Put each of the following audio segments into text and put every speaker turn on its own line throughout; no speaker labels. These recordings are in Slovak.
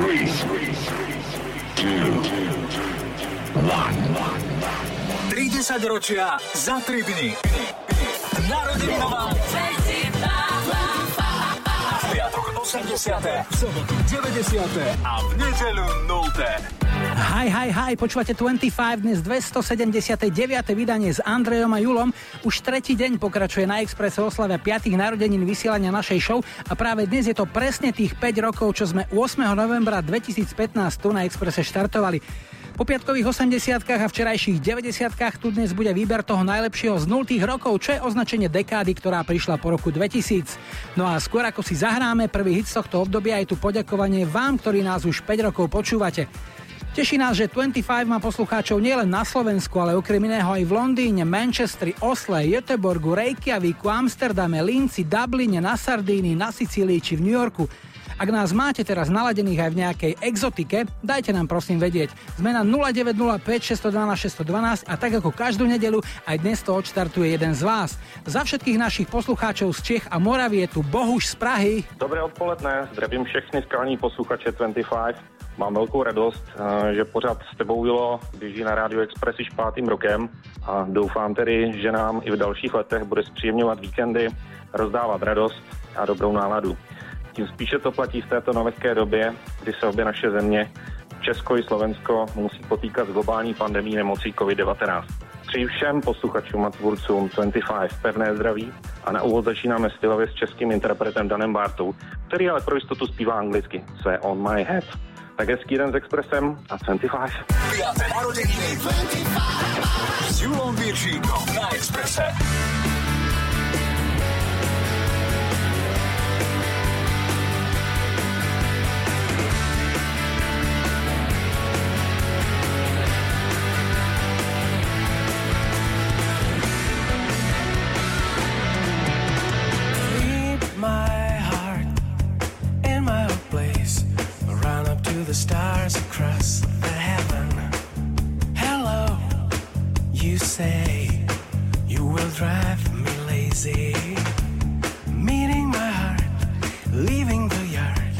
30 ročia za 3 dny. Narodeninová v piatok 80. v sobotu 90. a v nedeľu 0.
Hi, hi, hi, počúvate 25, dnes 279. vydanie s Andrejom a Julom. Už tretí deň pokračuje na Expresse oslavia 5. narodenín vysielania našej show a práve dnes je to presne tých 5 rokov, čo sme 8. novembra 2015 tu na Expresse štartovali. Po piatkových 80 a včerajších 90 tu dnes bude výber toho najlepšieho z 0 rokov, čo je označenie dekády, ktorá prišla po roku 2000. No a skôr ako si zahráme prvý hit z tohto obdobia, je tu poďakovanie vám, ktorí nás už 5 rokov počúvate. Teší nás, že 25 má poslucháčov nielen na Slovensku, ale okrem iného aj v Londýne, Manchestri, Osle, Göteborgu, Reykjavíku, Amsterdame, Linci, Dubline, na Sardínii, na Sicílii či v New Yorku. Ak nás máte teraz naladených aj v nejakej exotike, dajte nám prosím vedieť. Sme na 0905 612 612 a tak ako každú nedelu, aj dnes to odštartuje jeden z vás. Za všetkých našich poslucháčov z Čech a Moravie tu Bohuž z Prahy.
Dobré odpoledne, zdravím všechny skalní posluchače 25. Mám velkou radost, eh, že pořád s tebou Jilo běží na Radio Express již pátým rokem a doufám tedy, že nám i v dalších letech bude zpříjemňovat víkendy, rozdávat radost a dobrou náladu. Tím spíše to platí v této nelehké době, kdy se obě naše země, Česko i Slovensko, musí potýkat s globální pandemí nemocí COVID-19. Přeji všem posluchačům a tvůrcům 25 pevné zdraví a na úvod začínáme stylově s českým interpretem Danem Bartou, který ale pro jistotu zpívá anglicky, co je On My Head. Tak hezký den s Expressem a 25.
5. narodeniny 25 s Julom Viršíkom na Expresse.
Across the heaven. Hello, you say you will drive me lazy. Meeting my heart, leaving the yard,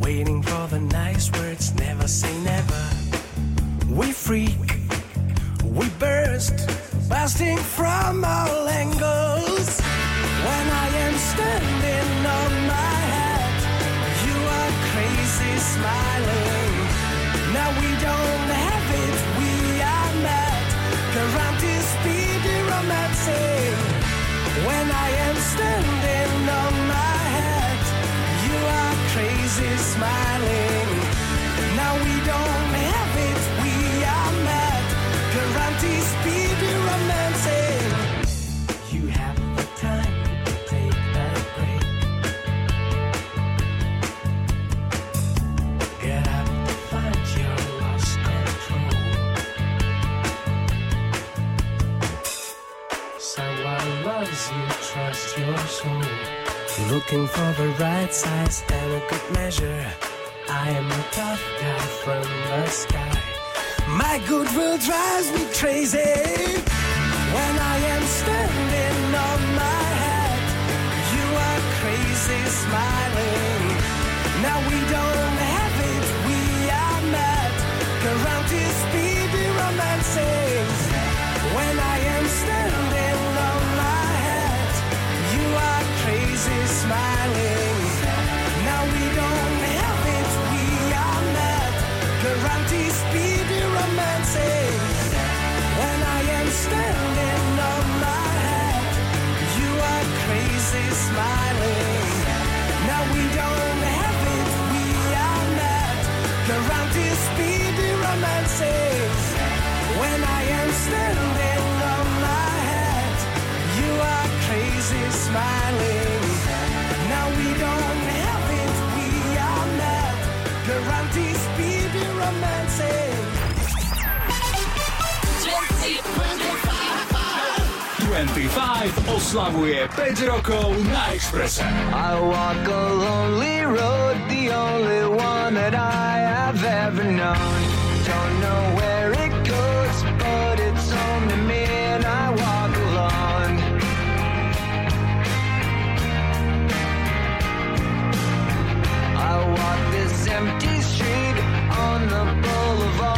waiting for the nice words, never say never. We freak, we burst, bursting from smiling. Now we don't have it, we are mad. Guaranteed speedy romancing. You have the time to take a break. Get up to find your lost control. Someone loves you, trust your soul. Looking for the right size and a good measure. I am a tough guy from the sky. My goodwill drives me crazy. When I am standing on my head, you are crazy smiling. Now we don't have it, we are mad. Guaranteed speedy romancing. When I am standing smiling. Now we don't have it, we are mad. Guaranteed speedy romancing. When I am standing on my head, you are crazy smiling. Now we don't have it, we are mad. Guaranteed speedy romancing. When I am standing on my head, you are crazy smiling.
25 oslavuje 5 rokov na Expresse.
I walk a lonely road, the only one that I have ever known. Don't know where it goes, but it's to me and I walk alone. I walk this empty street know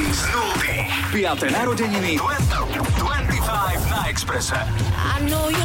0 5. narodeniny 20, 25 na Exprese.
I know you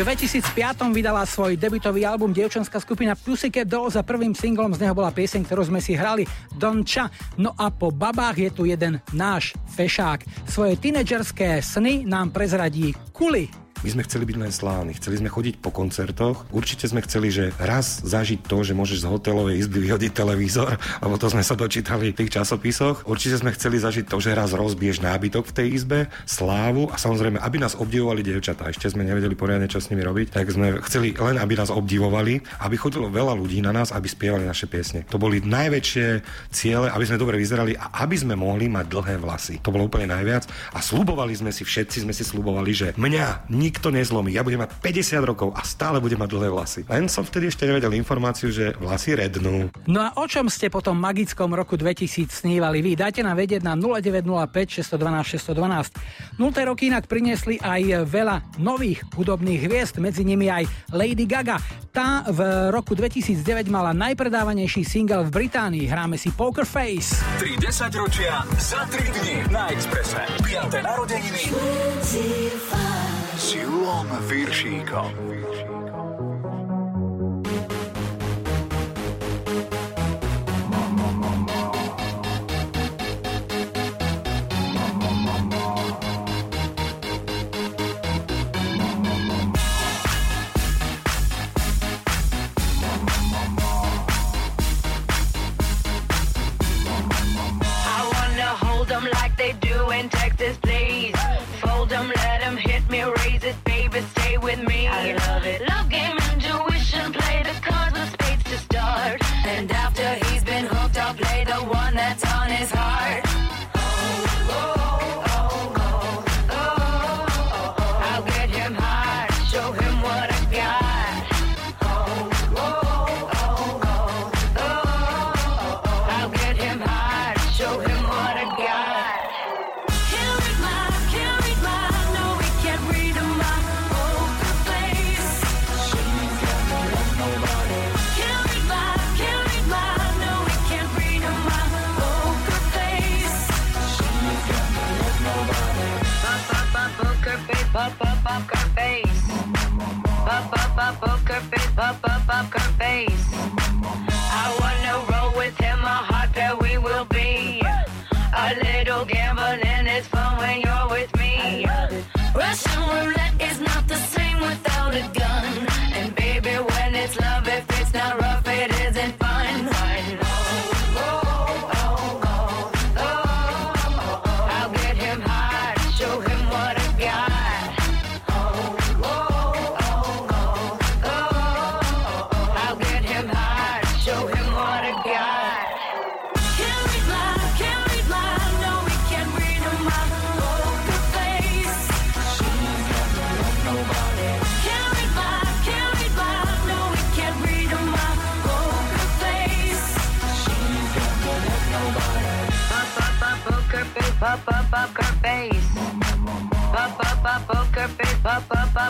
2005 vydala svoj debutový album dievčanská skupina Pussycat Dolls a prvým singlom z neho bola pieseň, ktorú sme si hrali Donča. No a po babách je tu jeden náš fešák. Svoje tínedžerské sny nám prezradí Kuli.
My sme chceli byť len slávni, chceli sme chodiť po koncertoch. Určite sme chceli, že raz zažiť to, že môžeš z hotelovej izby vyhodiť televízor, lebo to sme sa dočítali v tých časopisoch. Určite sme chceli zažiť to, že raz rozbiješ nábytok v tej izbe, slávu a samozrejme, aby nás obdivovali dievčatá. Ešte sme nevedeli poriadne, čo s nimi robiť, tak sme chceli len, aby nás obdivovali, aby chodilo veľa ľudí na nás, aby spievali naše piesne. To boli najväčšie ciele, aby sme dobre vyzerali a aby sme mohli mať dlhé vlasy. To bolo úplne najviac a slubovali sme si, všetci sme si slubovali, že mňa nikto nikto nezlomí. Ja budem mať 50 rokov a stále budem mať dlhé vlasy. Len som vtedy ešte nevedel informáciu, že vlasy rednú.
No a o čom ste po tom magickom roku 2000 snívali vy? Dajte nám vedieť na 0905 612 612. Nulté roky inak priniesli aj veľa nových hudobných hviezd, medzi nimi aj Lady Gaga. Tá v roku 2009 mala najpredávanejší single v Británii. Hráme si Poker Face.
3 ročia za 3 dní na Expresse. 5. narodeniny.
25. Yulon Virshikov.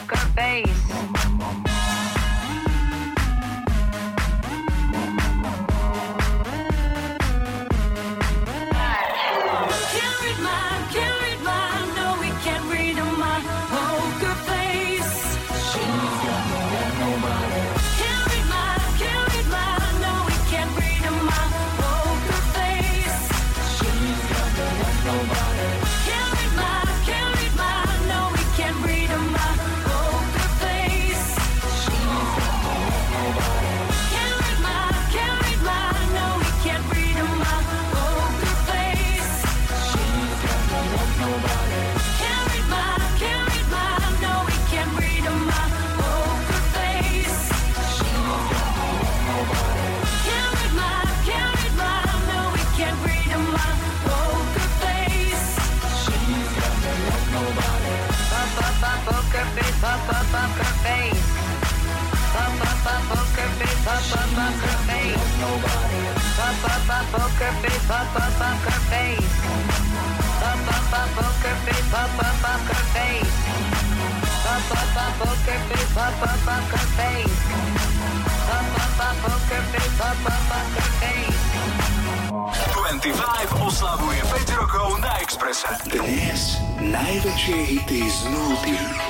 up.
25 oslavuje 5 rokov na Expresse.
Dnes najväčšie hity z
nuly.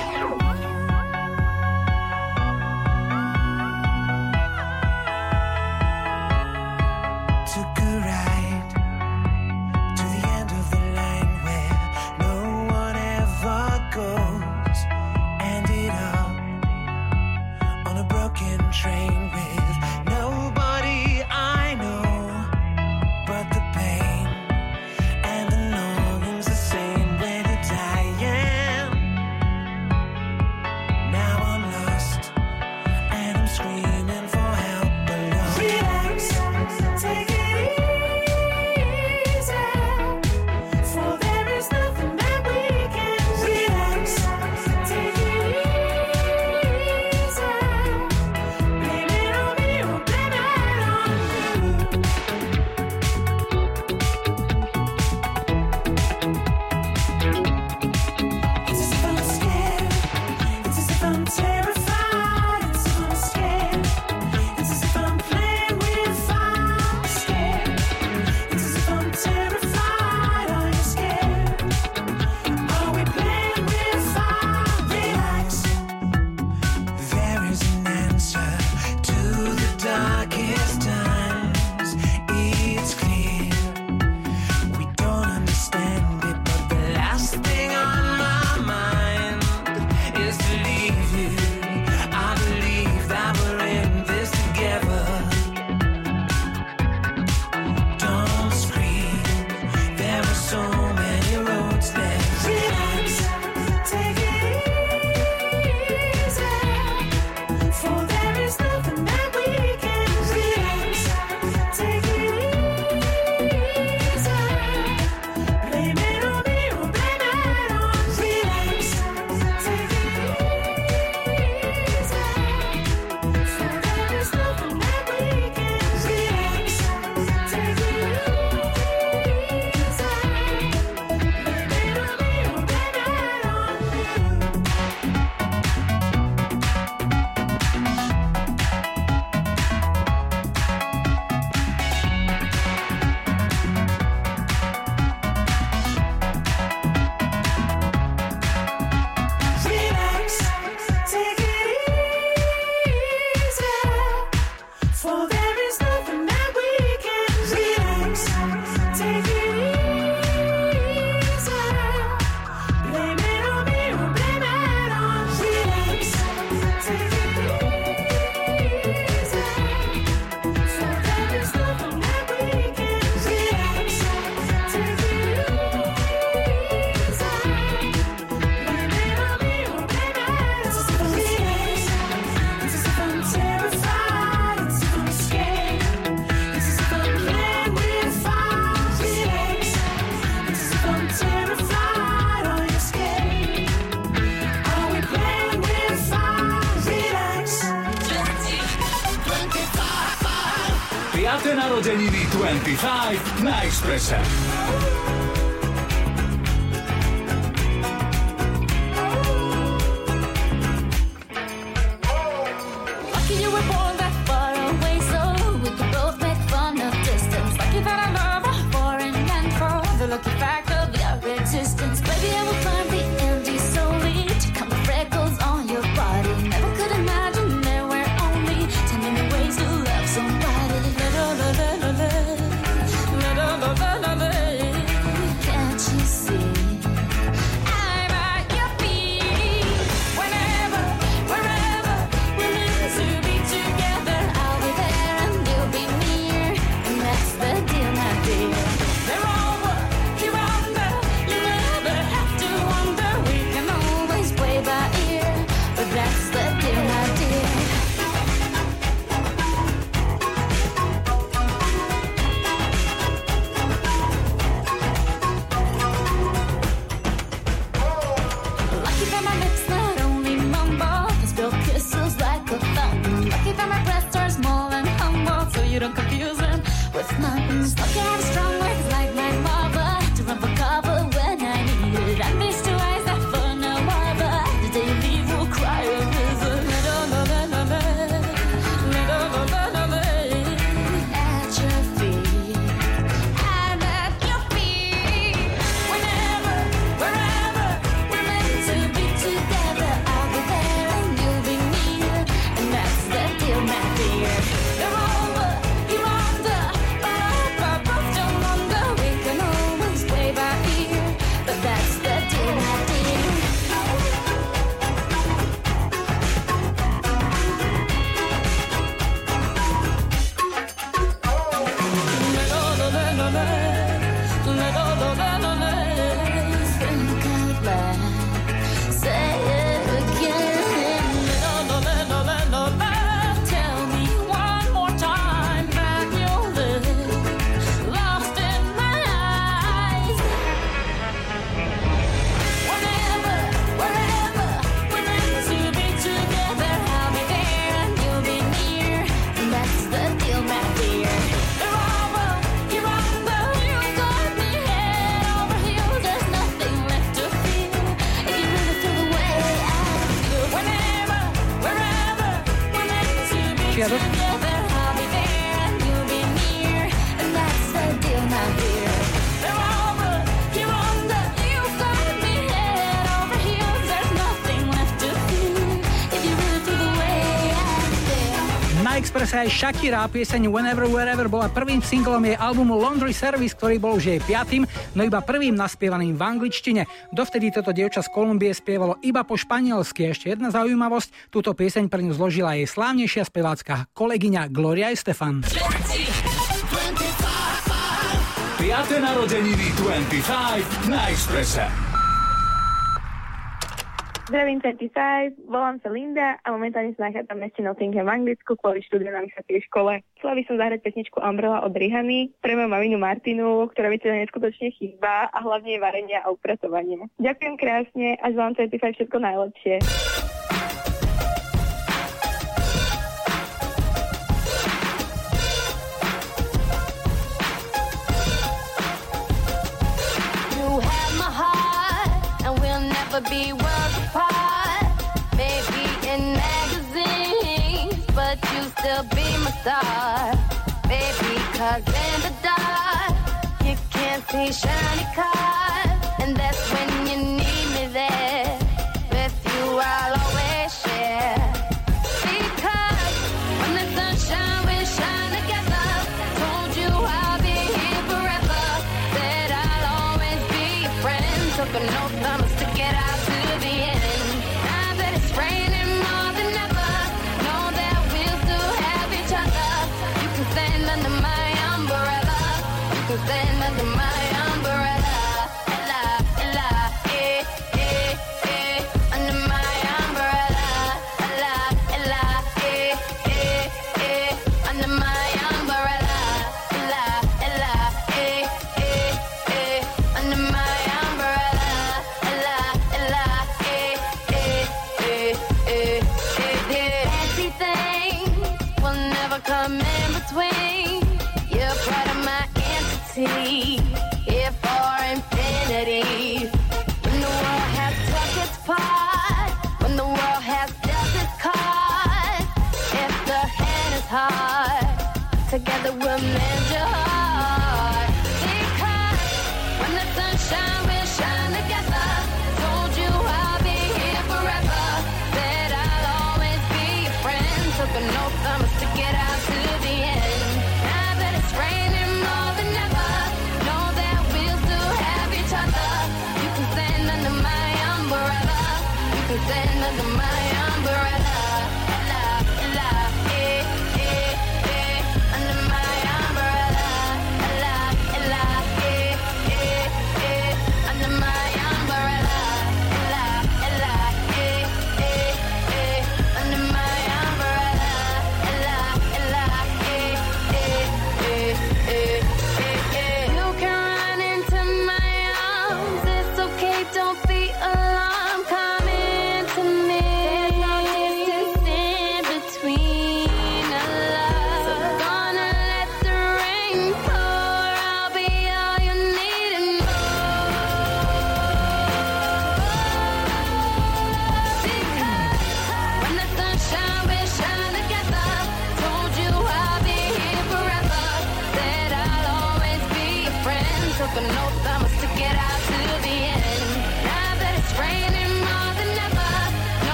aj Shakira. Pieseň Whenever Wherever bola prvým singlom jej albumu Laundry Service, ktorý bol už jej piatým, no iba prvým naspievaným v angličtine. Dovtedy toto dievča z Kolumbie spievalo iba po španielsky. Ešte jedna zaujímavosť, túto pieseň pre ňu zložila jej slávnejšia spevácka kolegyňa Gloria Estefan.
5. narodeniny 25 na Expresse.
Zdravím 35, volám sa Linda a momentálne sa nachádzam v meste Nottingham v Anglicku kvôli štúdiu na vysokej škole. Chcela by som zahrať pesničku Umbrella od Rihany pre moju maminu Martinu, ktorá mi teda neskutočne chýba a hlavne varenie a upratovanie. Ďakujem krásne a želám 35 všetko najlepšie.
never be worlds apart. Maybe in magazines, but you still be my star. Baby, cause in the dark, you can't see shiny cars. And that's when you need me there. With you, I'll always share. Because when the we shine together. Told you I'll be here forever. Said I'll always be your friend. Took no promise.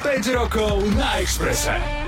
5 rokov na Exprese.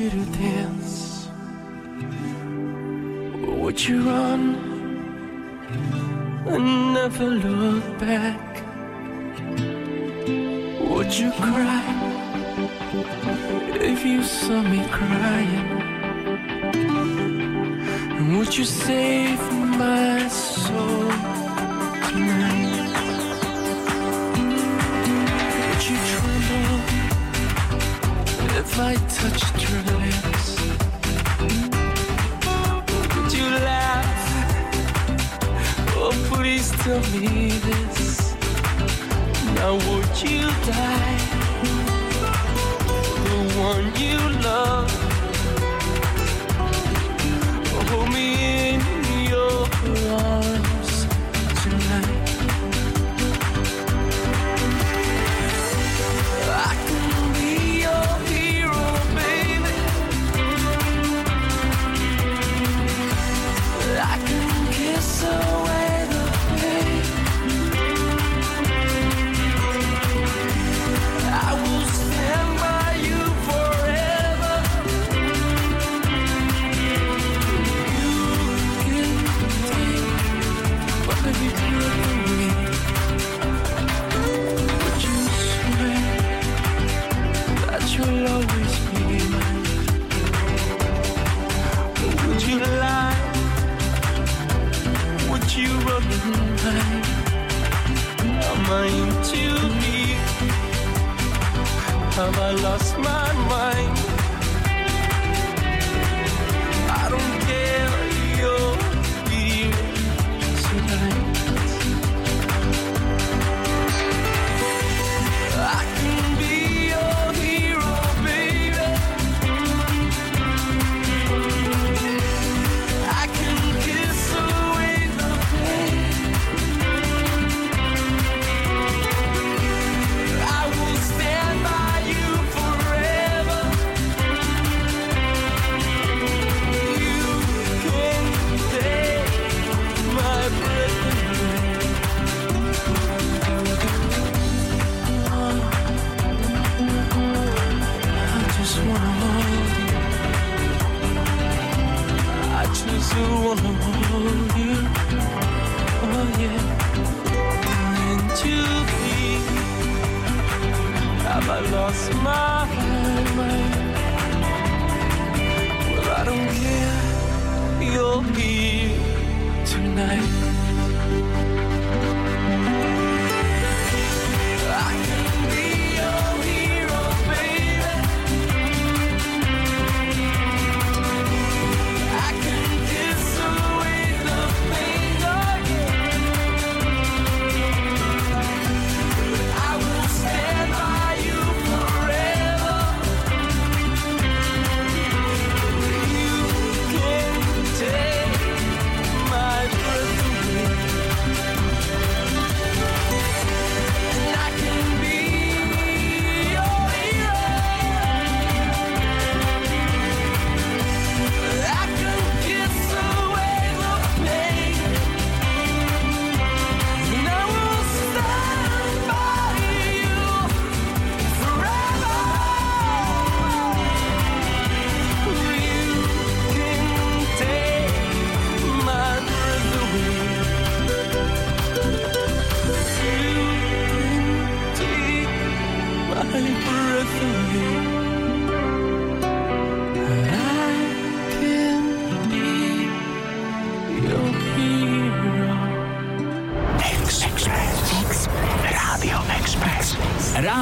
you to dance? Or would you run and never look back? Would you cry if you saw me crying? And would you save my soul?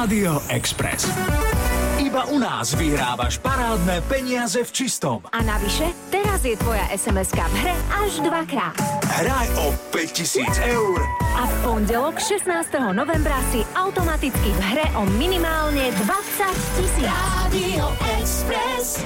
Rádio Express. Iba u nás vyhrávaš parádne peniaze v čistom.
A navyše, teraz je tvoja sms v hre až dvakrát.
Hraj o 5000 eur.
A v pondelok 16. novembra si automaticky v hre o minimálne 20 tisíc.
Rádio Express.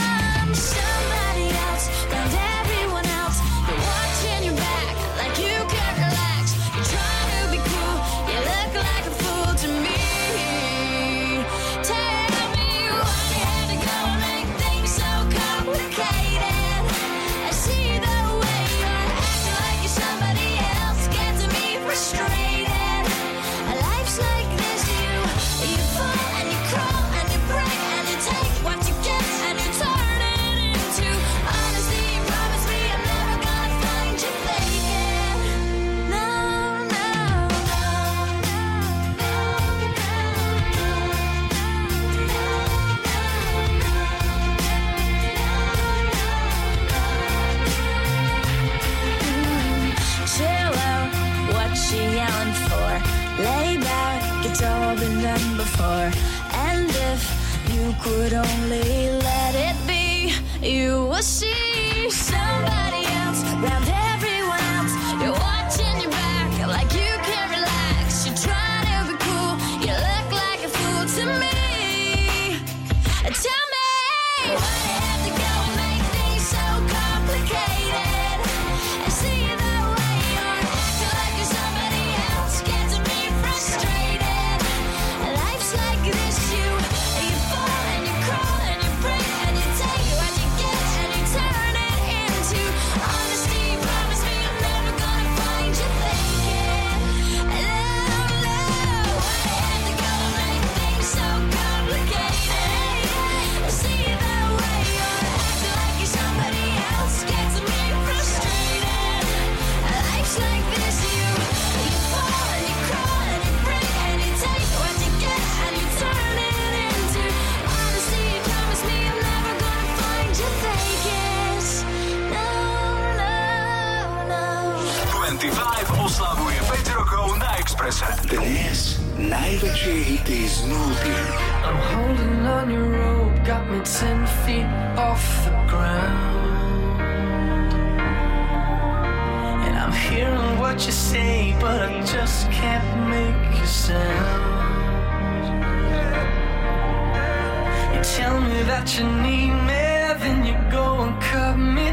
You
were
she. Najlepšie hity z nuly.
I'm holding on your rope, got me ten feet off the ground. And I'm hearing what you say, but I just can't make a sound. You tell me that you need me, then you go and cut me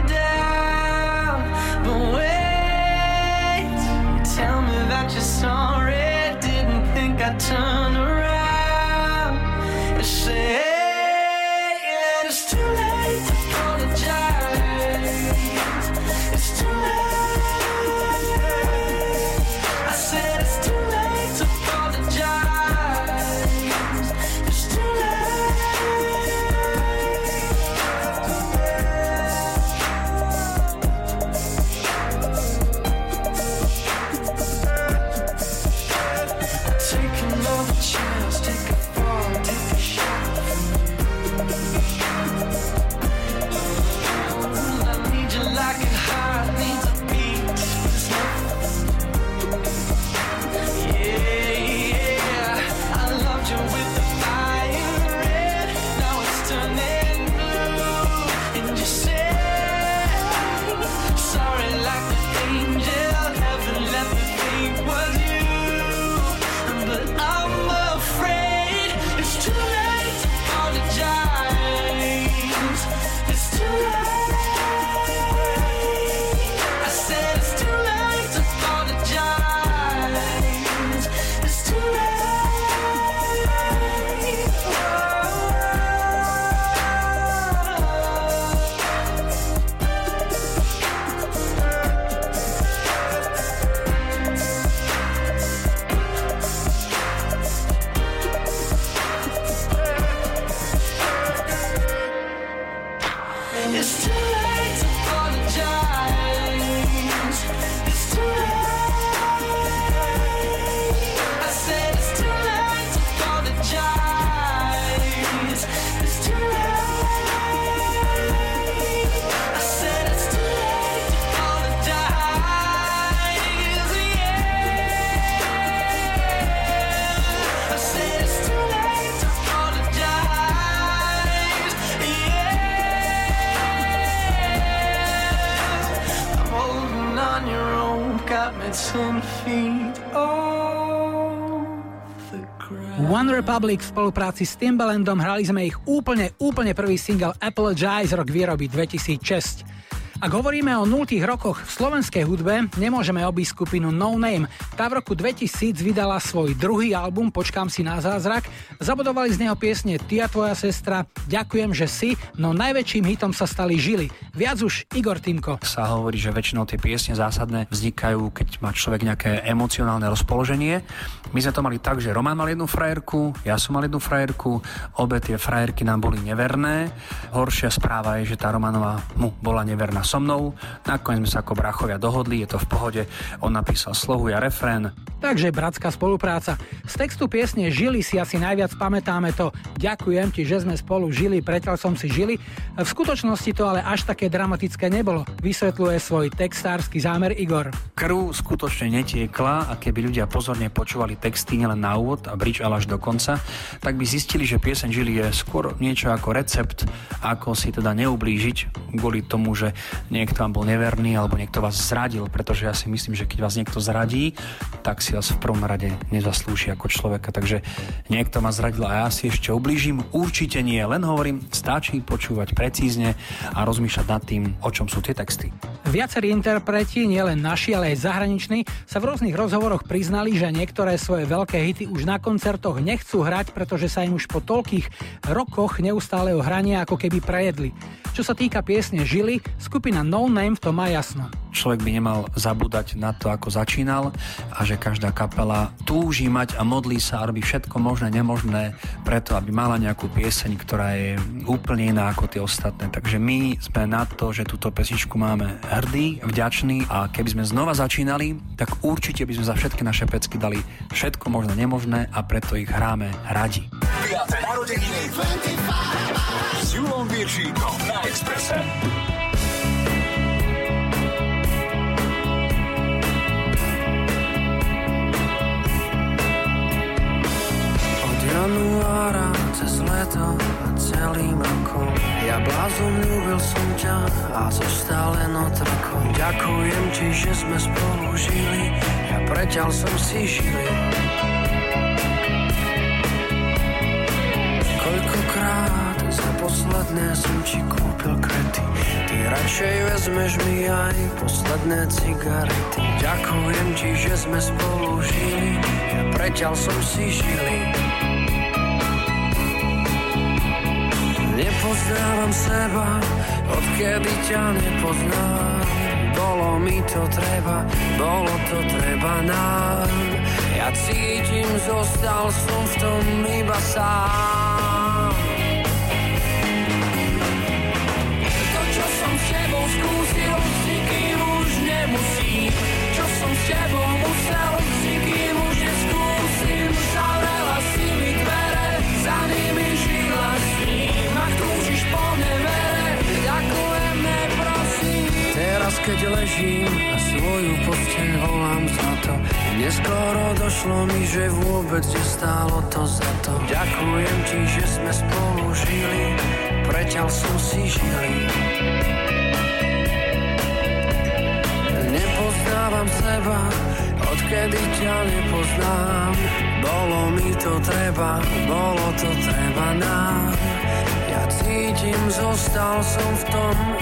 Republic v spolupráci s Timbalandom hrali sme ich úplne, úplne prvý single Apologize rok výroby 2006. Ak hovoríme o 0 rokoch v slovenskej hudbe, nemôžeme obísť skupinu No Name. Tá v roku 2000 vydala svoj druhý album Počkám si na zázrak. Zabudovali z neho piesne Ty a tvoja sestra, Ďakujem, že si, no najväčším hitom sa stali Žily. Viac už Igor Timko.
sa hovorí, že väčšinou tie piesne zásadné vznikajú, keď má človek nejaké emocionálne rozpoloženie. My sme to mali tak, že Roman mal jednu frajerku, ja som mal jednu frajerku, obe tie frajerky nám boli neverné. Horšia správa je, že tá Romanová mu bola neverná so mnou. Nakoniec sme sa ako brachovia dohodli, je to v pohode. On napísal slohu, ja refrén.
Takže bratská spolupráca. Z textu piesne Žili si asi najviac pamätáme to Ďakujem ti, že sme spolu žili, preťal som si žili. V skutočnosti to ale až také dramatické nebolo, vysvetľuje svoj textársky zámer Igor.
Krv skutočne netiekla a keby ľudia pozorne počúvali texty nielen na úvod a bridge ale až do konca, tak by zistili, že pieseň Žili je skôr niečo ako recept, ako si teda neublížiť kvôli tomu, že niekto vám bol neverný alebo niekto vás zradil, pretože ja si myslím, že keď vás niekto zradí, tak si vás v prvom rade nezaslúži ako človeka. Takže niekto ma zradil a ja si ešte ublížim, určite nie, len hovorím, stačí počúvať precízne a rozmýšľať nad tým, o čom sú tie texty.
Viacerí interpreti, nielen naši, ale aj zahraniční, sa v rôznych rozhovoroch priznali, že niektoré svoje veľké hity už na koncertoch nechcú hrať, pretože sa im už po toľkých rokoch neustáleho hrania ako keby prejedli. Čo sa týka piesne Žily, skupina No Name v tom má jasno.
Človek by nemal zabúdať na to, ako začínal a že každá kapela túži mať a modlí sa a robí všetko možné, nemožné preto, aby mala nejakú pieseň, ktorá je úplne iná ako tie ostatné. Takže my sme na to, že túto pesničku máme hrdí, vďační a keby sme znova začínali, tak určite by sme za všetky naše pecky dali všetko možné, nemožné a preto ich hráme radi.
5. narodeniny s Julom Viršíkom na Expresse.
Januára cez leto a celým rokom. Ja blázon ľúbil som ťa a zostal len otrokom Ďakujem ti, že sme spolu žili Ja preťal som si žili Koľkokrát za posledné som ti kúpil kvety Ty radšej vezmeš mi aj posledné cigarety. Ďakujem ti, že sme spolu žili Ja preťal som si žili Nepoznávam seba, odkedy ťa nepoznám. Bolo mi to treba, bolo to treba nám. Ja cítim, zostal som v tom iba sám. To, čo som s tebou skúsil, s nikým už nemusím. Čo som s tebou musel, Teraz, keď ležím a svoju posteň volám za to. Neskoro došlo mi, že vôbec nestálo to za to. Ďakujem ti, že sme spolu žili Preťal som si žili Nepoznávam seba, odkedy ťa nepoznám. Bolo mi to treba, bolo to treba nám. Ja cítim, zostal som v tom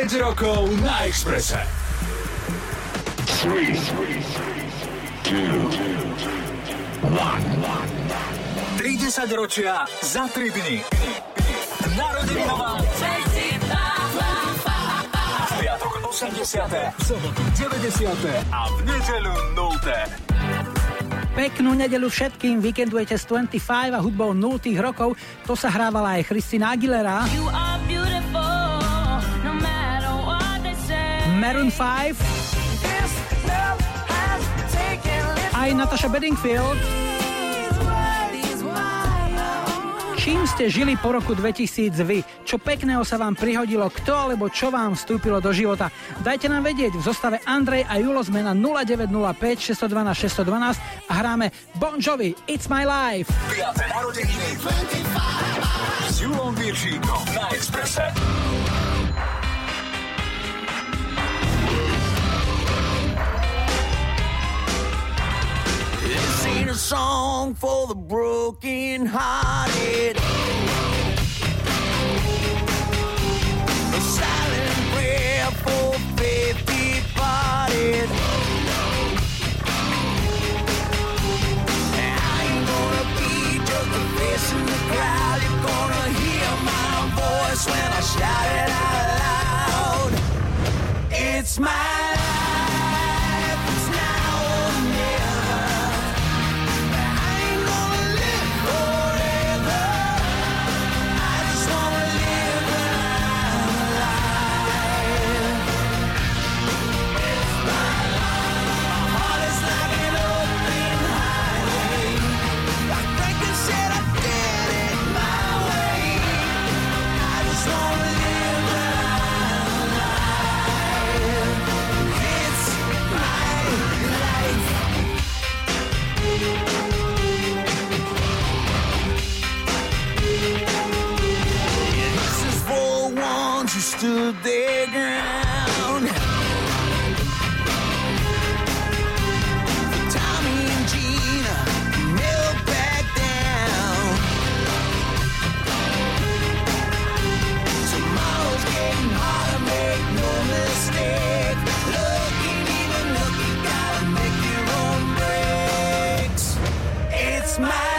5 rokov na Exprese. 3, 2, 1, 30 ročia za 3 dny. Narodeninová V 80. Sobotu 90. a v nedelu 0.
Peknú nedelu všetkým, víkendujete s 25 a hudbou 0 rokov, to sa hrávala aj Christina Aguilera.
You
Maroon 5. Aj Natasha Bedingfield. Čím ste žili po roku 2000 vy? Čo pekného sa vám prihodilo? Kto alebo čo vám vstúpilo do života? Dajte nám vedieť. V zostave Andrej a Julo sme na 0905 612 612 a hráme Bon Jovi It's My Life.
5. narodeniny s Julom Viršíkom na Expresse.
a song for the broken hearted. A silent prayer for faith departed. I gonna be the crowd. You're gonna hear my voice when I shout it out loud. It's mine. to the ground. Tommy and Gina back down. Tomorrow's no even gotta make your own breaks. It's my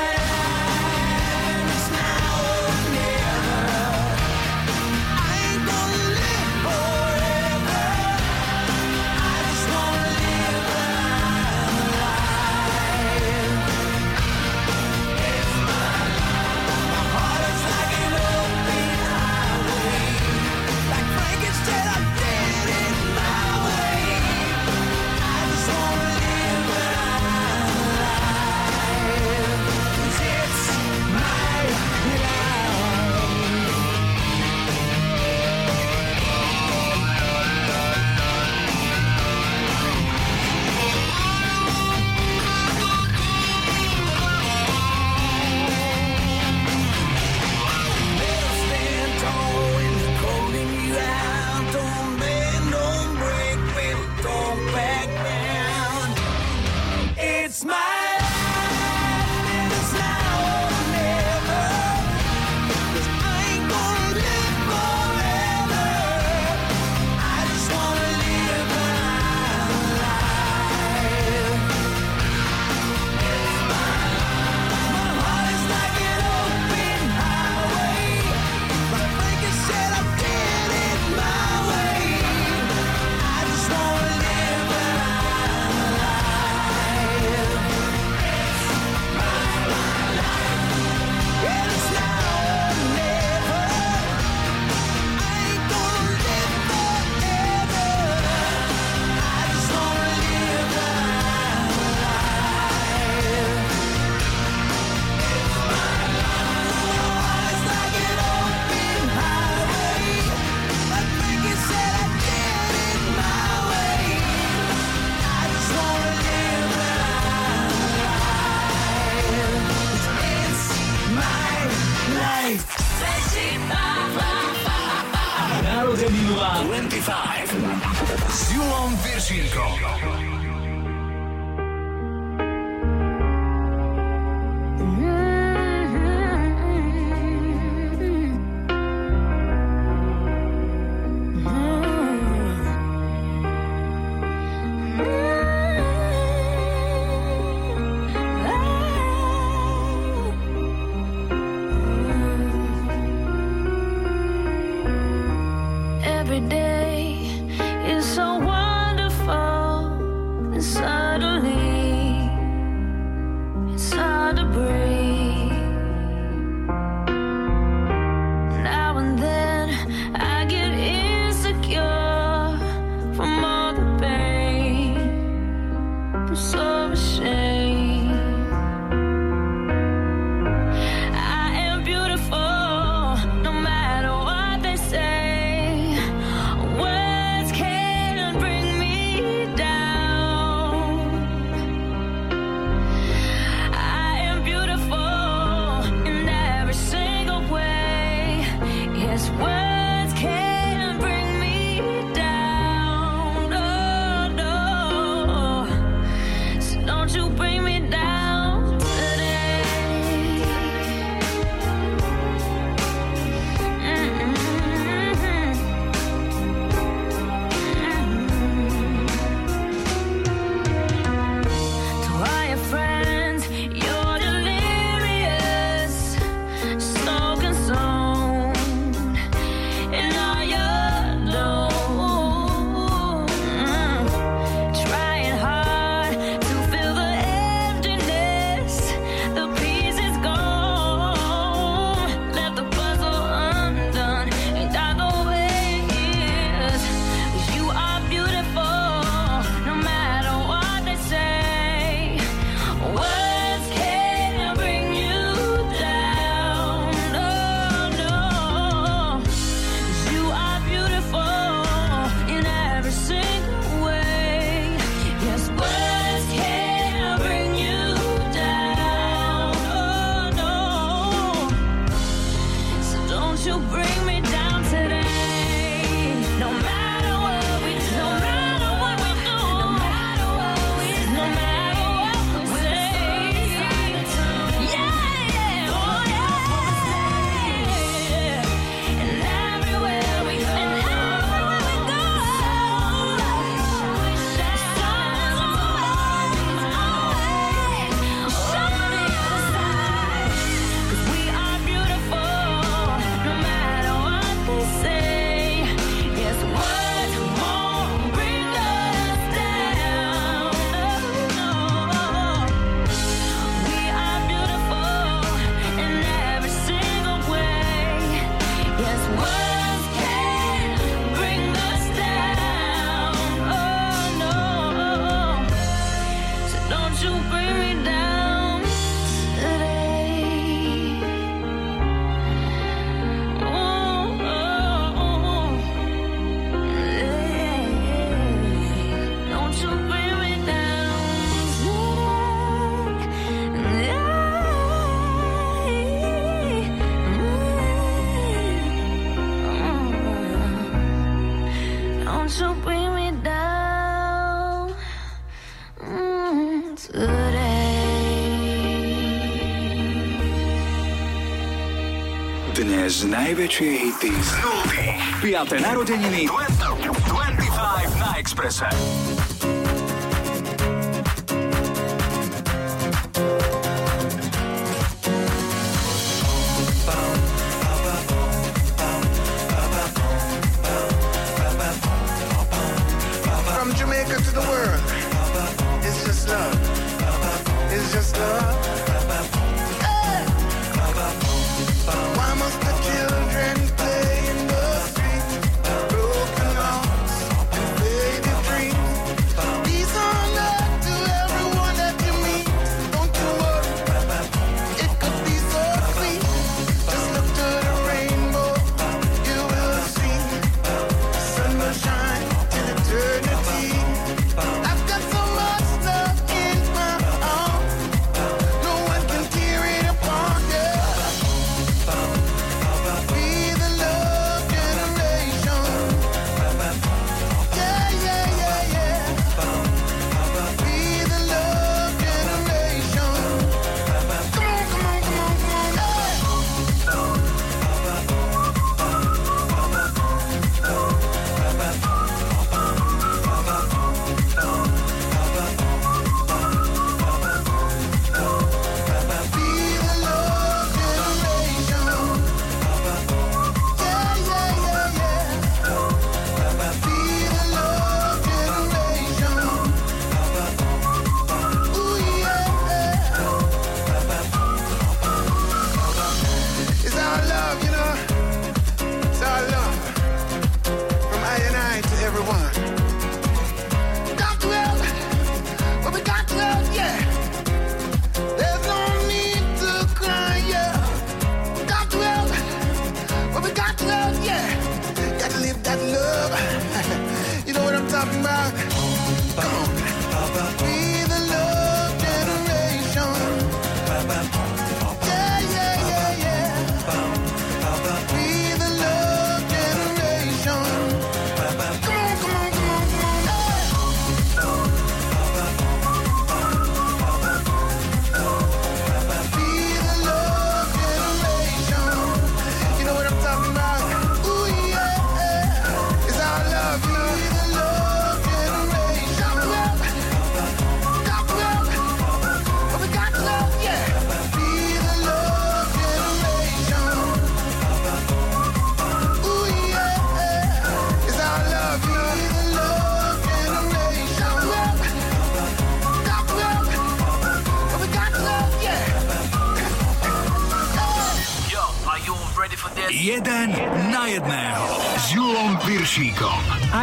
Dnes najväčšie hity z nulty.
5. narodeniny 25 na Exprese.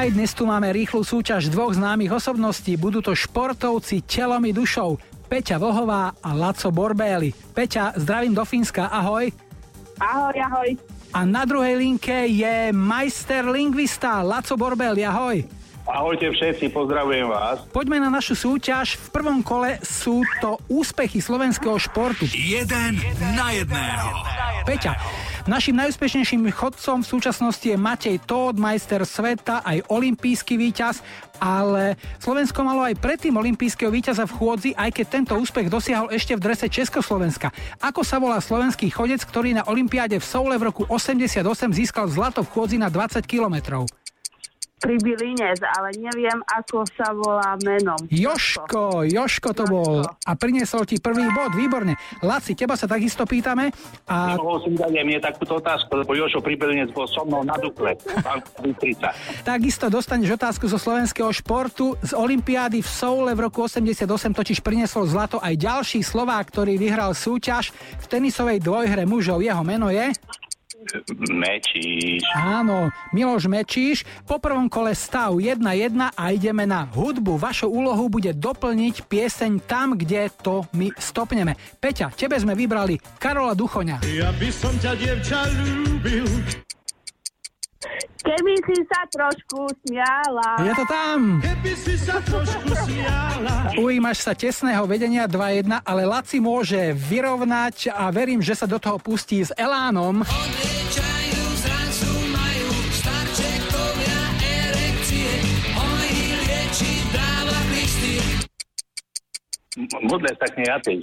Aj dnes tu máme rýchlu súťaž dvoch známych osobností. Budú to športovci telom i dušou. Peťa Vohová a Laco Borbély. Peťa, zdravím do Fínska, ahoj.
Ahoj, ahoj.
A na druhej linke je majster lingvista Laco Borbély, ahoj.
Ahojte všetci, pozdravujem vás.
Poďme na našu súťaž. V prvom kole sú to úspechy slovenského športu.
Jeden na jedného.
Peťa, našim najúspešnejším chodcom v súčasnosti je Matej Tóth, majster sveta, aj olimpijský víťaz, ale Slovensko malo aj predtým olimpijského víťaza v chôdzi, aj keď tento úspech dosiahol ešte v drese Československa. Ako sa volá slovenský chodec, ktorý na olympiáde v Soule v roku 88 získal zlato v chôdzi na 20 kilometrov?
Pribylinec, ale neviem, ako sa volá menom.
Joško, Joško to bol. A priniesol ti prvý bod, výborne. Laci, teba sa takisto pýtame. A
Nemohol som dať aj mne takúto otázku, lebo Jošo Pribelinec bol so mnou na Dukle.
Takisto dostaneš otázku zo slovenského športu. Z Olympiády v Soule v roku 88 totiž priniesol zlato aj ďalší Slovák, ktorý vyhral súťaž v tenisovej dvojhre mužov. Jeho meno je...
Mečíš.
Áno, Miloš Mečíš. Po prvom kole stav 1-1 a ideme na hudbu. Vašou úlohou bude doplniť pieseň tam, kde to my stopneme. Peťa, tebe sme vybrali Karola Duchoňa.
Ja by som ťa, dievča, ľúbil.
Keby si sa trošku smiala.
Je to tam.
Keby si sa trošku smiala.
Ujímaš sa tesného vedenia 2-1, ale Laci môže vyrovnať a verím, že sa do toho pustí s Elánom.
Erekcie. On ich lieči, dáva listy.
Modle sa k nej atej.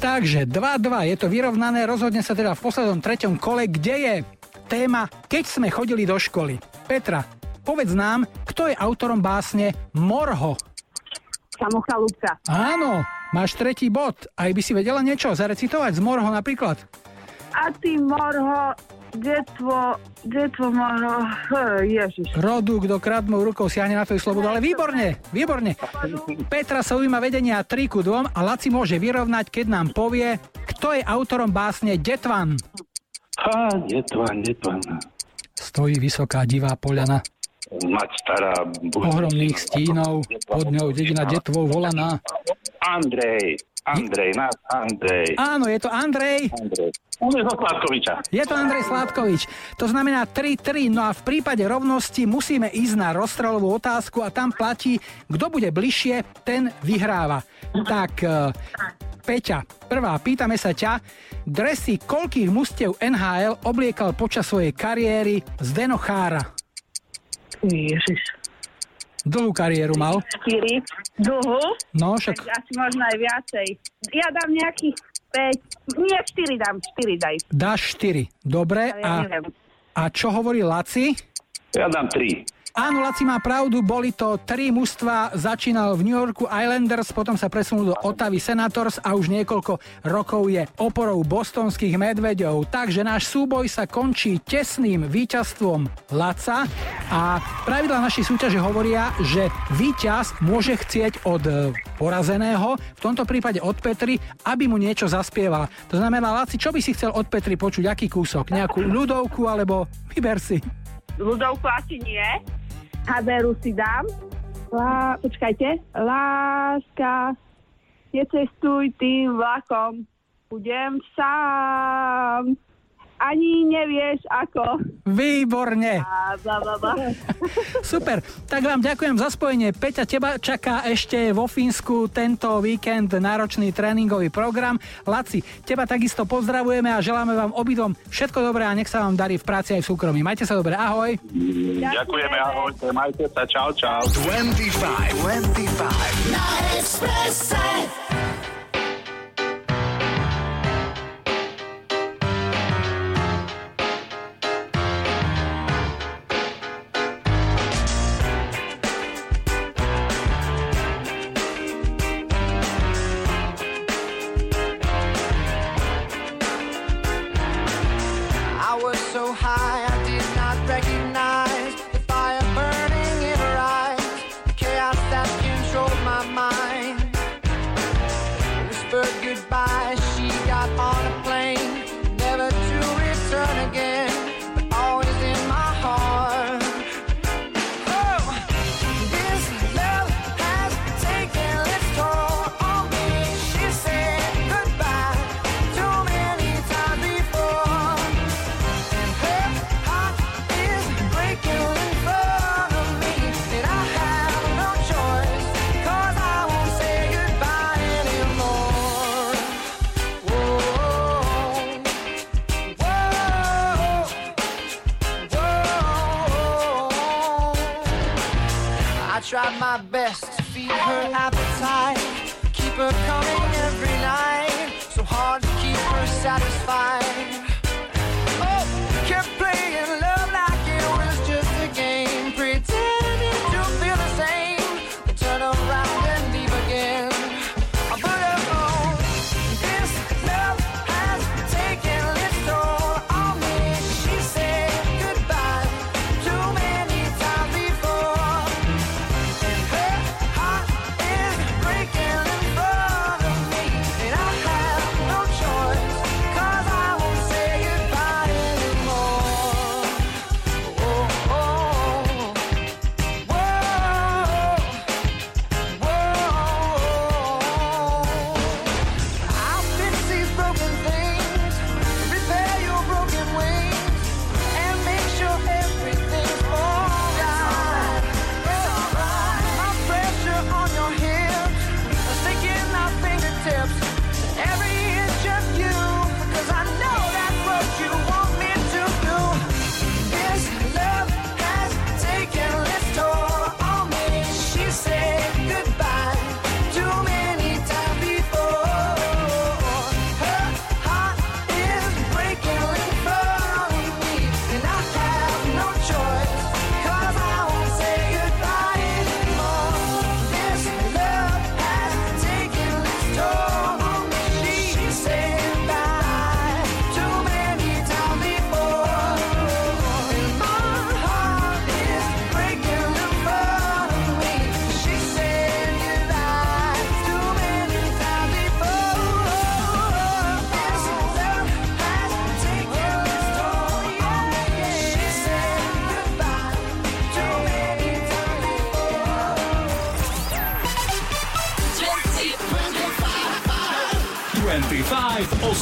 Takže 2-2, je to vyrovnané, rozhodne sa teda v poslednom treťom kole, kde je téma Keď sme chodili do školy. Petra, povedz nám, kto je autorom básne Morho?
Samocha Lubca.
Áno, máš tretí bod. Aj by si vedela niečo zarecitovať z Morho napríklad?
A ty morho, detvo, detvo H, ježiš.
Rodu, kto kradmou rukou siahne na tvoju slobodu, ale výborne, výborne. Petra sa ujíma vedenia 3 ku 2 a Laci môže vyrovnať, keď nám povie, kto je autorom básne Detvan.
Á, Detvan, Detvan.
Stojí vysoká divá poľana,
Mať stará...
ohromných stínov, pod ňou dedina detvou volaná.
Andrej, Andrej, nás Andrej.
Áno, je to Andrej.
Andrej. On je zo Sládkoviča.
Je to Andrej Sládkovič. To znamená 3-3, no a v prípade rovnosti musíme ísť na rozstrelovú otázku a tam platí, kto bude bližšie, ten vyhráva. Tak, e, Peťa, prvá, pýtame sa ťa, dresy koľkých mustiev NHL obliekal počas svojej kariéry Zdeno Chára?
Ježiš.
Dlhú kariéru mal.
4. Dlhú?
No, však
Tak asi možno aj viacej. Ja dám nejakých 5. Nie, 4 dám, 4 daj.
dáš 4. Dobre,
ja
a,
neviem.
a čo hovorí Laci?
Ja dám 3.
Áno, Laci má pravdu, boli to tri mužstva, začínal v New Yorku Islanders, potom sa presunul do Ottavy Senators a už niekoľko rokov je oporou bostonských medveďov. Takže náš súboj sa končí tesným víťazstvom Laca a pravidla našej súťaže hovoria, že víťaz môže chcieť od e, porazeného, v tomto prípade od Petry, aby mu niečo zaspievala. To znamená, Laci, čo by si chcel od Petry počuť, aký kúsok? Nejakú ľudovku alebo vyber si.
Ľudovku asi nie. Haberu si dám. Lá, počkajte. Láska, necestuj tým vlakom. Budem sám. Ani nevieš ako.
Výborne.
A bla, bla, bla.
Super, tak vám ďakujem za spojenie. Peťa, teba čaká ešte vo Fínsku tento víkend náročný tréningový program. Laci, teba takisto pozdravujeme a želáme vám obidvom všetko dobré a nech sa vám darí v práci aj v súkromí. Majte sa dobre, ahoj.
Ďakujeme, ahojte, majte sa, čau, čau.
25, 25.
Na Expresse.
Her appetite, keep her coming every night. So hard to keep her satisfied.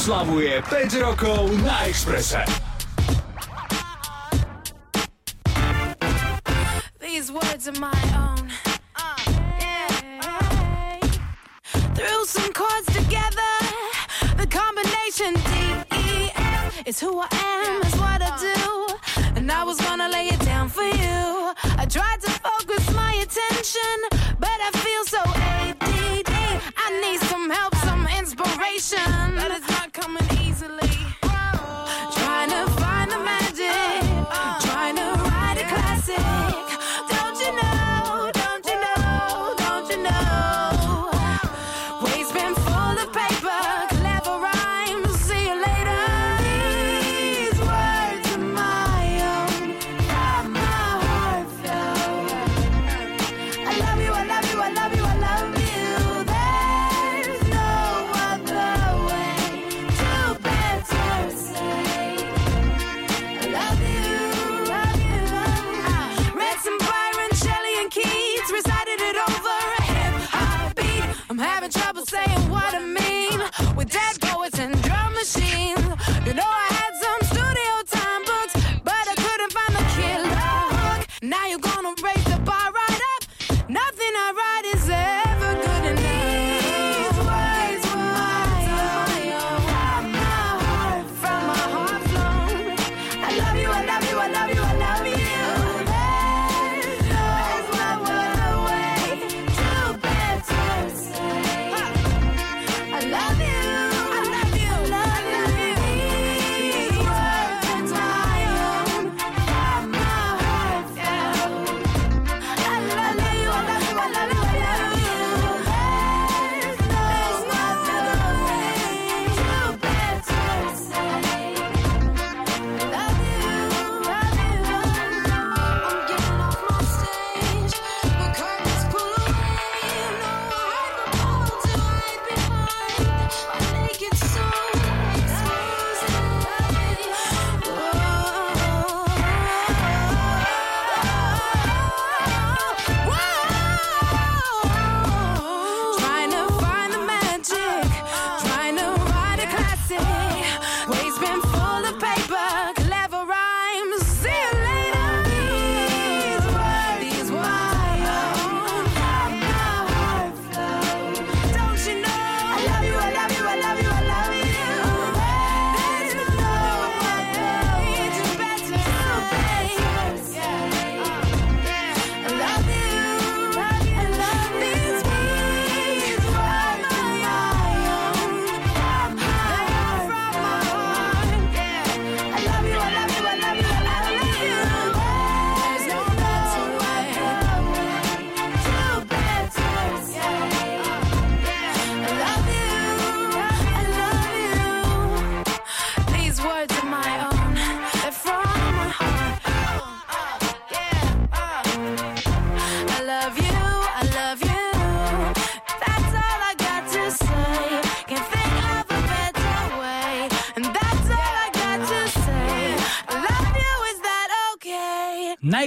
Oslavuje 5 rokov na Exprese.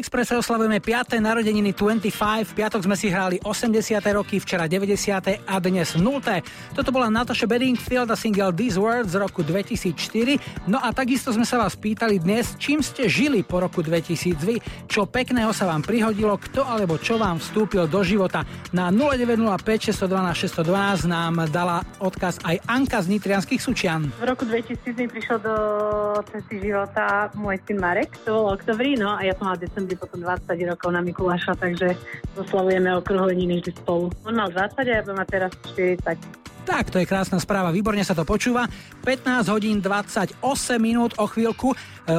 Thanks.
Na Expresse oslavujeme 5. narodeniny 25. V piatok sme si hrali 80. roky, včera 90. a dnes 0. Toto bola Natasha Bedingfield a single These Words z roku 2004. No a takisto sme sa vás pýtali dnes, čím ste žili po roku 2000 vy, čo pekného sa vám prihodilo, kto alebo čo vám vstúpil do života. Na 0905 612 612 nám dala odkaz aj Anka z Nitrianských Sučian.
V roku 2000 mi prišiel do cesty života môj syn Marek, to bolo oktobri, no a ja som mala decembri potom 20 rokov na Mikuláša, takže oslavujeme okruhleniny vždy spolu. On mal 20 a ja budem mať teraz 40.
Tak, to je krásna správa, výborne sa to počúva. 15 hodín 28 minút o chvíľku, e,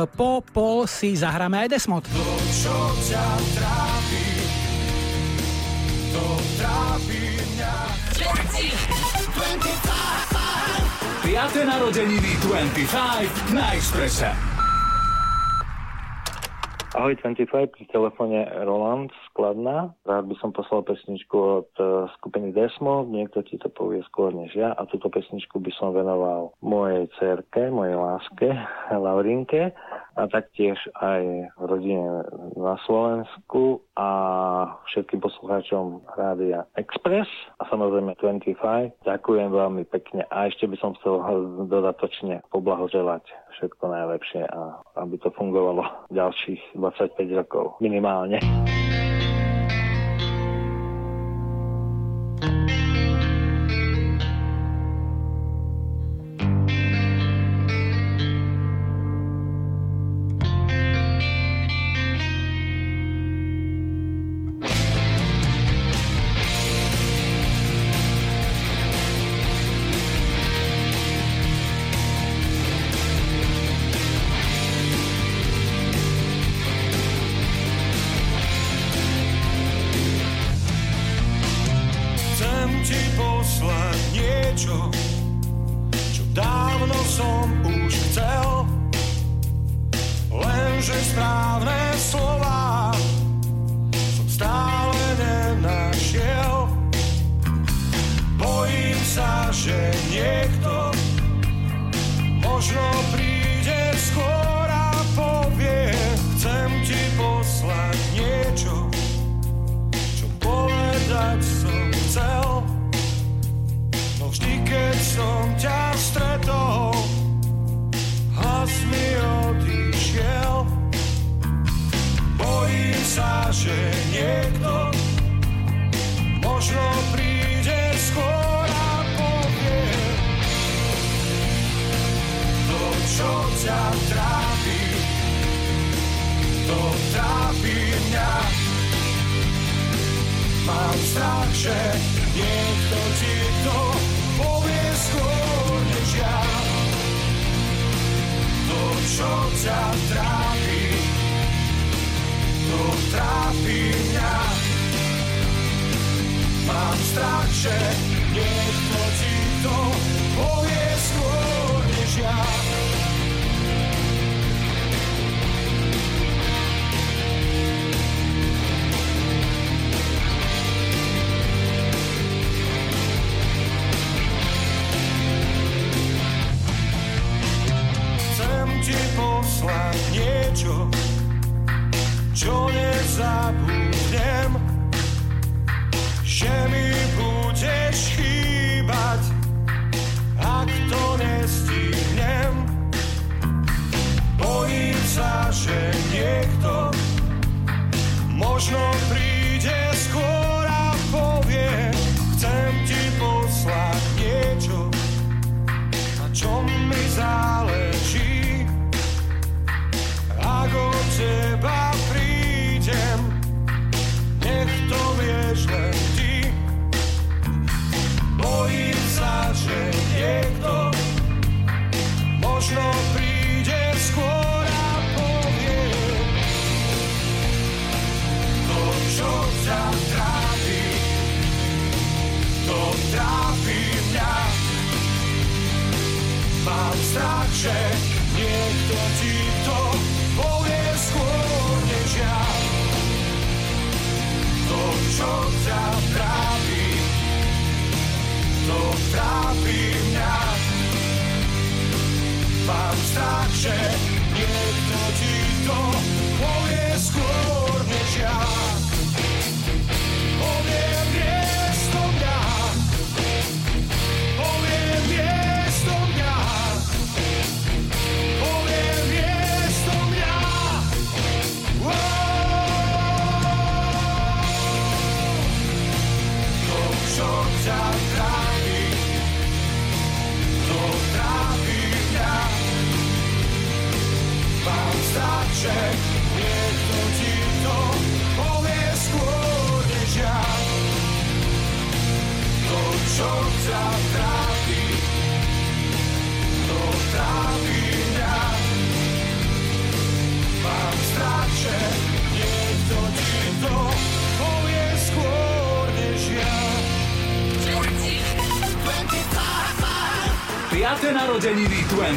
po pol si zahráme aj Desmod.
Čo ťa trápi, to trápi mňa.
5. narodeniny 25 na Exprese.
Ahoj, 25, pri telefóne Roland Skladná. Rád by som poslal pesničku od e, skupiny Desmo, niekto ti to povie skôr než ja a túto pesničku by som venoval mojej cerke, mojej láske, Laurinke a taktiež aj rodine na Slovensku a všetkým poslucháčom Rádia Express a samozrejme 25. Ďakujem veľmi pekne a ešte by som chcel dodatočne poblahoželať všetko najlepšie a aby to fungovalo ďalších 25 rokov minimálne.
thank you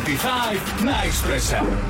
25 na
Expressa.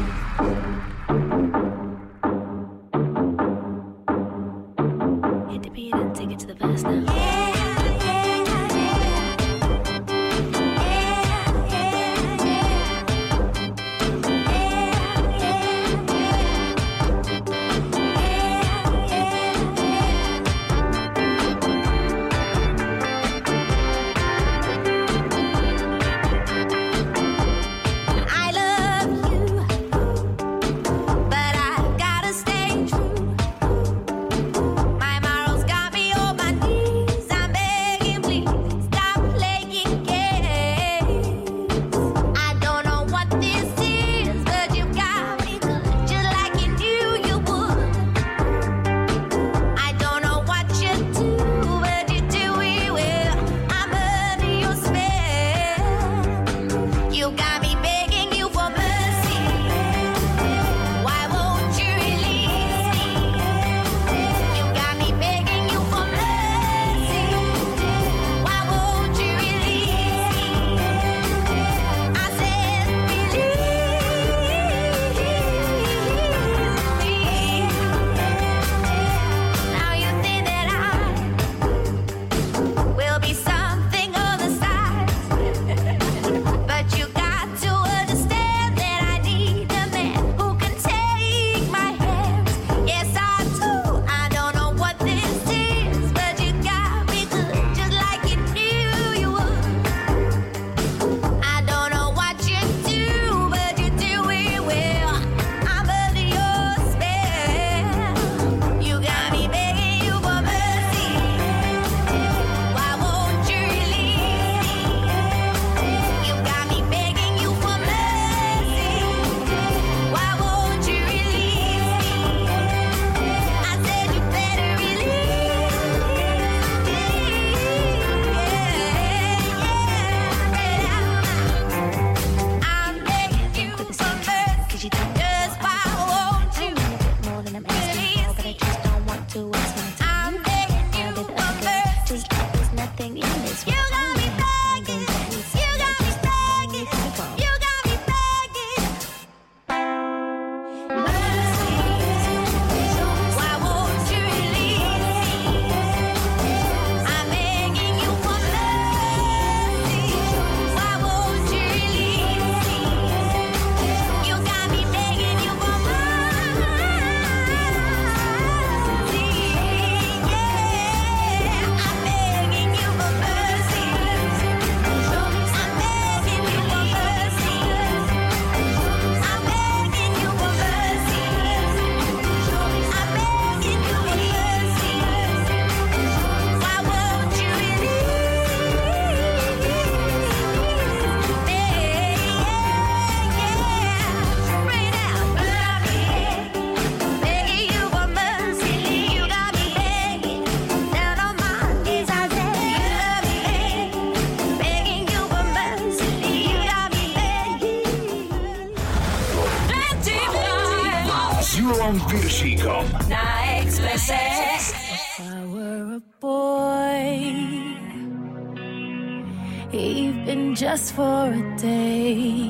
for a
day.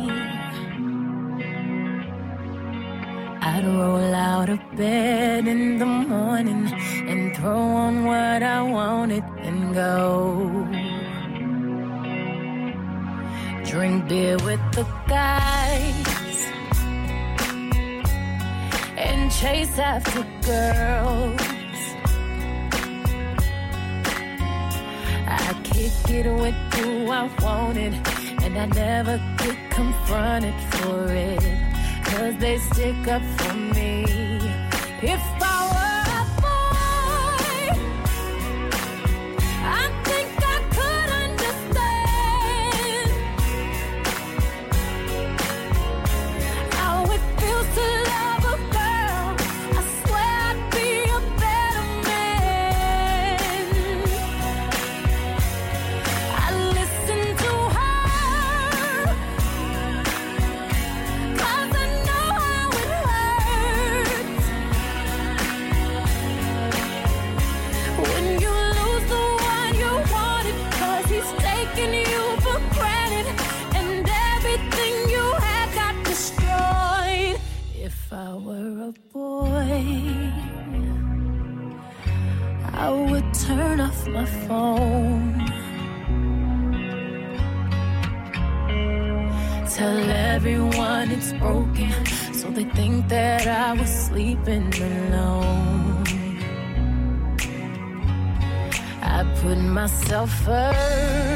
I'd roll out of bed in the morning and throw on what I wanted and go. Drink beer with the guys and chase after girls. I kick it with who I want it and I never get confronted for it, cause they stick up for me. If phone. Tell everyone it's broken, so they think that I was sleeping alone. I put myself first.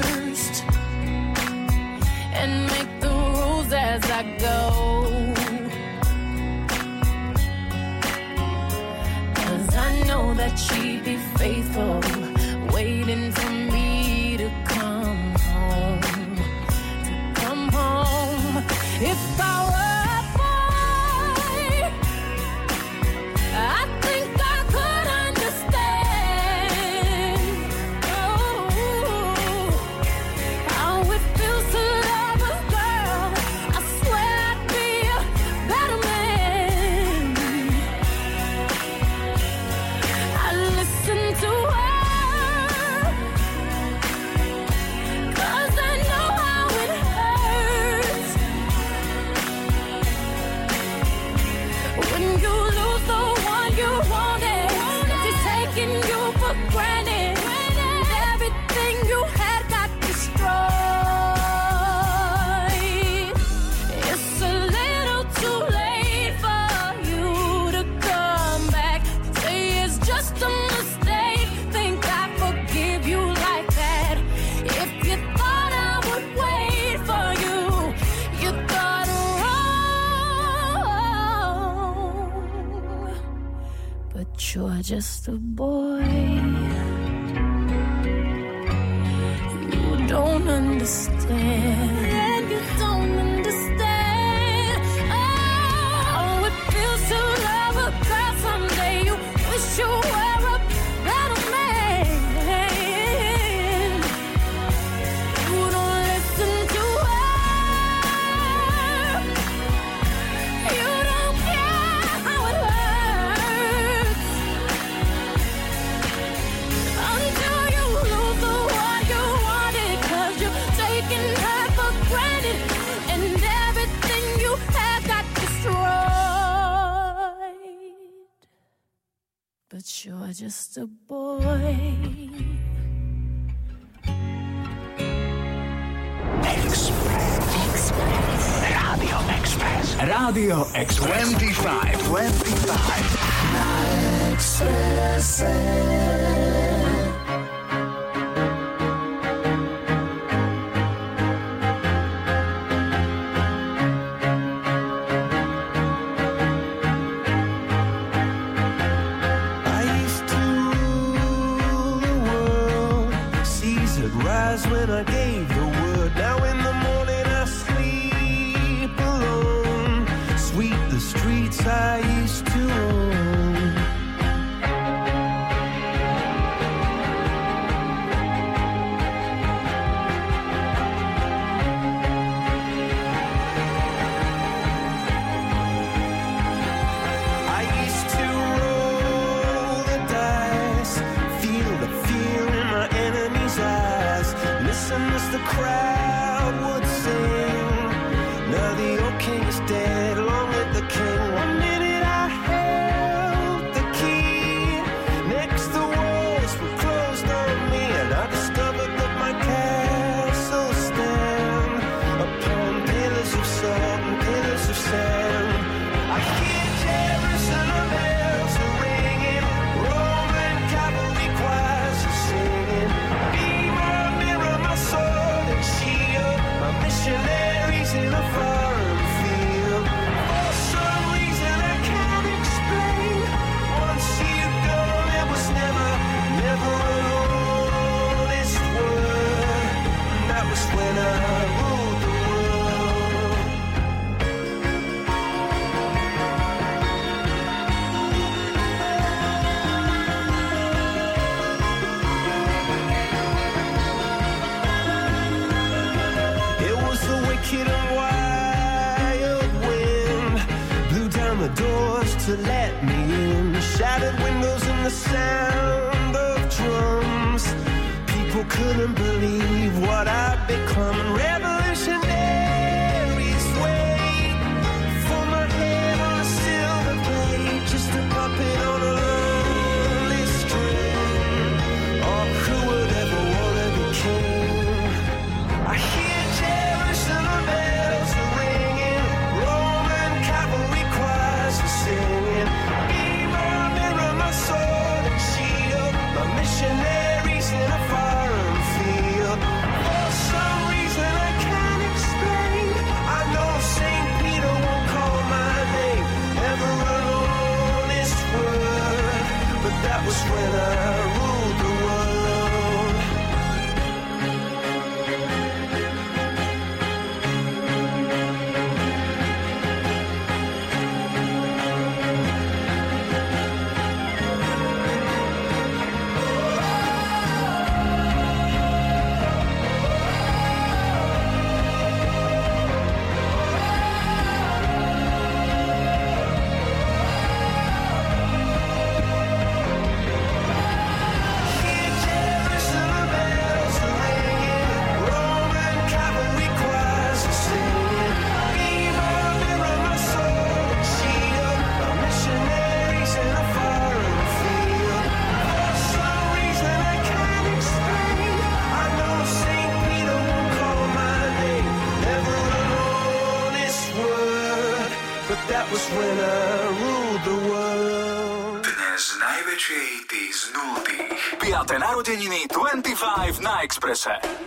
25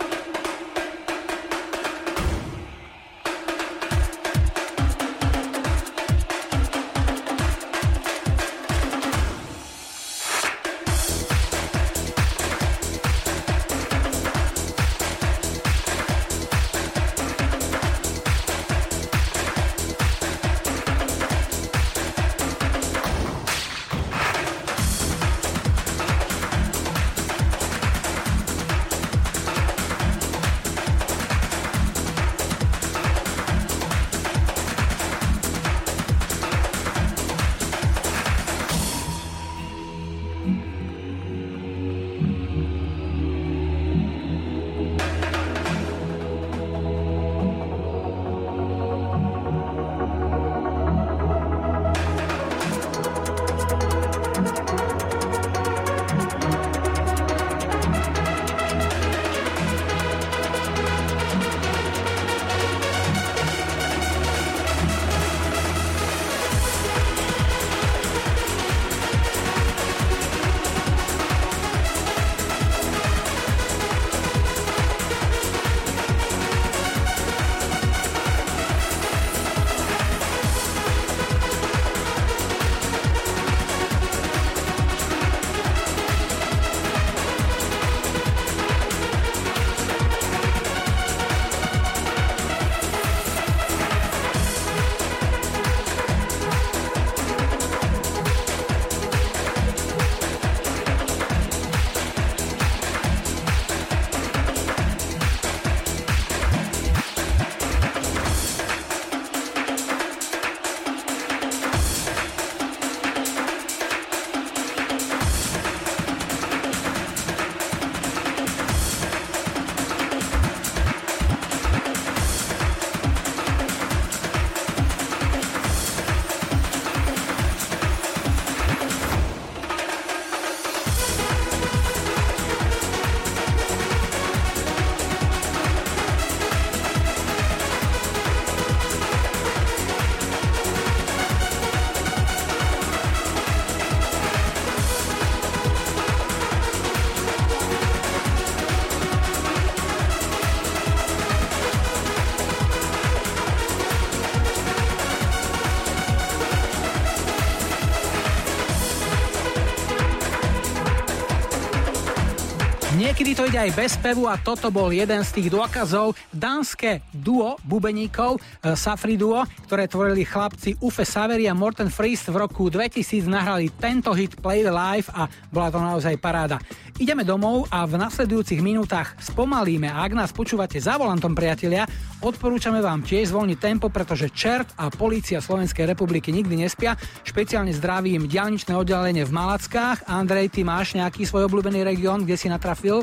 To
ide aj bez spevu a toto bol jeden z tých dôkazov. Dánske duo bubeníkov, e, Safri duo, ktoré tvorili chlapci Ufe Saveri a Morten Frist v roku 2000 nahrali tento hit Play the Life a bola to naozaj paráda. Ideme domov a v nasledujúcich minútach spomalíme a ak nás počúvate za volantom priatelia, odporúčame vám tiež zvolniť tempo, pretože čert a polícia Slovenskej republiky nikdy nespia. Špeciálne zdravím dialničné oddelenie v Malackách. Andrej, ty máš nejaký svoj obľúbený región, kde si natrafil?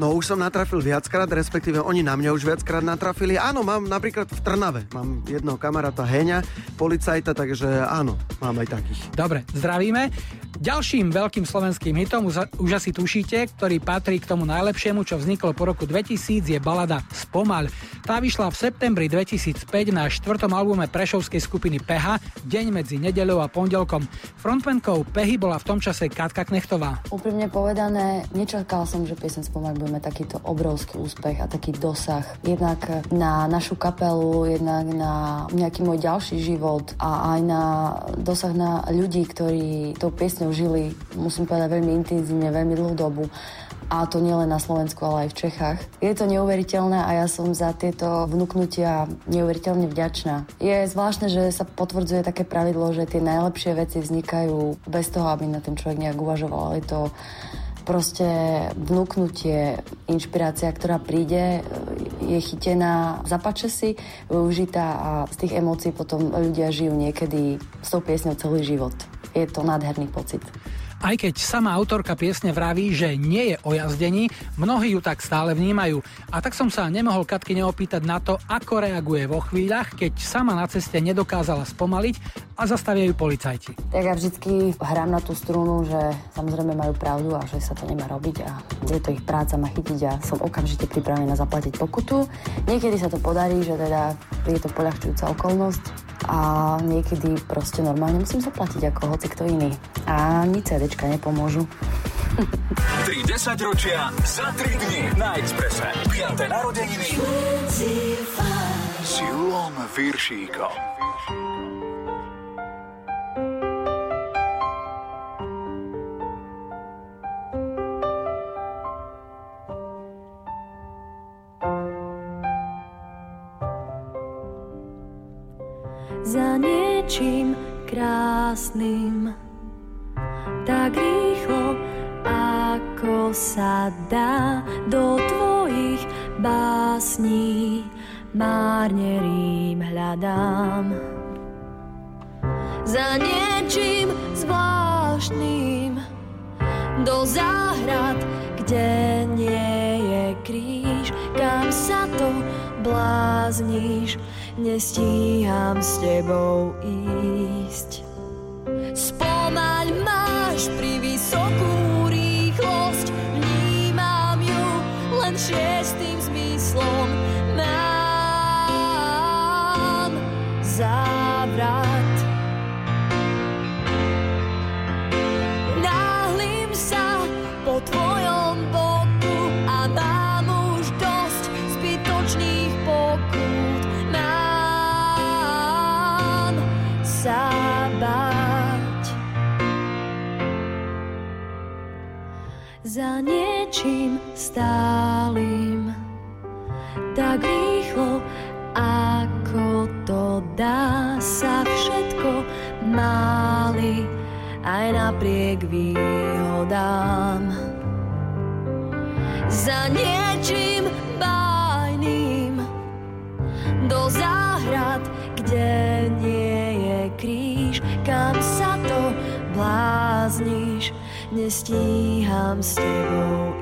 No už som natrafil viackrát, respektíve oni na mňa už viackrát natrafili. Áno, mám napríklad v Trnave, mám jedného kamaráta Heňa, policajta, takže áno, mám aj takých.
Dobre, zdravíme. Ďalším veľkým slovenským hitom, už, asi tušíte, ktorý patrí k tomu najlepšiemu, čo vzniklo po roku 2000, je balada Spomal. Tá vyšla v septembri 2005 na štvrtom albume prešovskej skupiny Peha, deň medzi nedeľou a pondelkom. Frontmankou Pehy bola v tom čase Katka Knechtová.
Úprimne povedané, nečakal som, že piesen Spomal bude mať takýto obrovský úspech a taký dosah. Jednak na našu kapelu, jednak na nejaký môj ďalší život a aj na dosah na ľudí, ktorí tou piesňou žili, musím povedať, veľmi intenzívne, veľmi dlhú dobu. A to nielen na Slovensku, ale aj v Čechách. Je to neuveriteľné a ja som za tieto vnúknutia neuveriteľne vďačná. Je zvláštne, že sa potvrdzuje také pravidlo, že tie najlepšie veci vznikajú bez toho, aby na ten človek nejak uvažoval. Je to proste vnúknutie, inšpirácia, ktorá príde, je chytená, zapače si, využitá a z tých emócií potom ľudia žijú niekedy s tou piesňou celý život. Je to nádherný pocit.
Aj keď sama autorka piesne vraví, že nie je o jazdení, mnohí ju tak stále vnímajú. A tak som sa nemohol Katky neopýtať na to, ako reaguje vo chvíľach, keď sama na ceste nedokázala spomaliť a zastavia ju policajti.
Tak ja vždycky hrám na tú strunu, že samozrejme majú pravdu a že sa to nemá robiť a je to ich práca ma chytiť a som okamžite pripravená zaplatiť pokutu. Niekedy sa to podarí, že teda je to poľahčujúca okolnosť a niekedy proste normálne musím zaplatiť ako hoci kto iný. A nič CDčka nepomôžu.
3 10 ročia za 3 dni na Exprese. 5. narodeniny s Julom Viršíkom.
za niečím krásnym. Tak rýchlo, ako sa dá do tvojich básní, márne rým hľadám. Za niečím zvláštnym do záhrad, kde nie je kríž, kam sa to blázniš, nestíham s tebou ísť. Spomaň máš pri vysokú niečím stálym tak rýchlo, ako to dá sa všetko máli aj napriek výhodám. Za niečím bájným do záhrad, kde nie je kríž, kam sa to blázniš, nestíham s tebou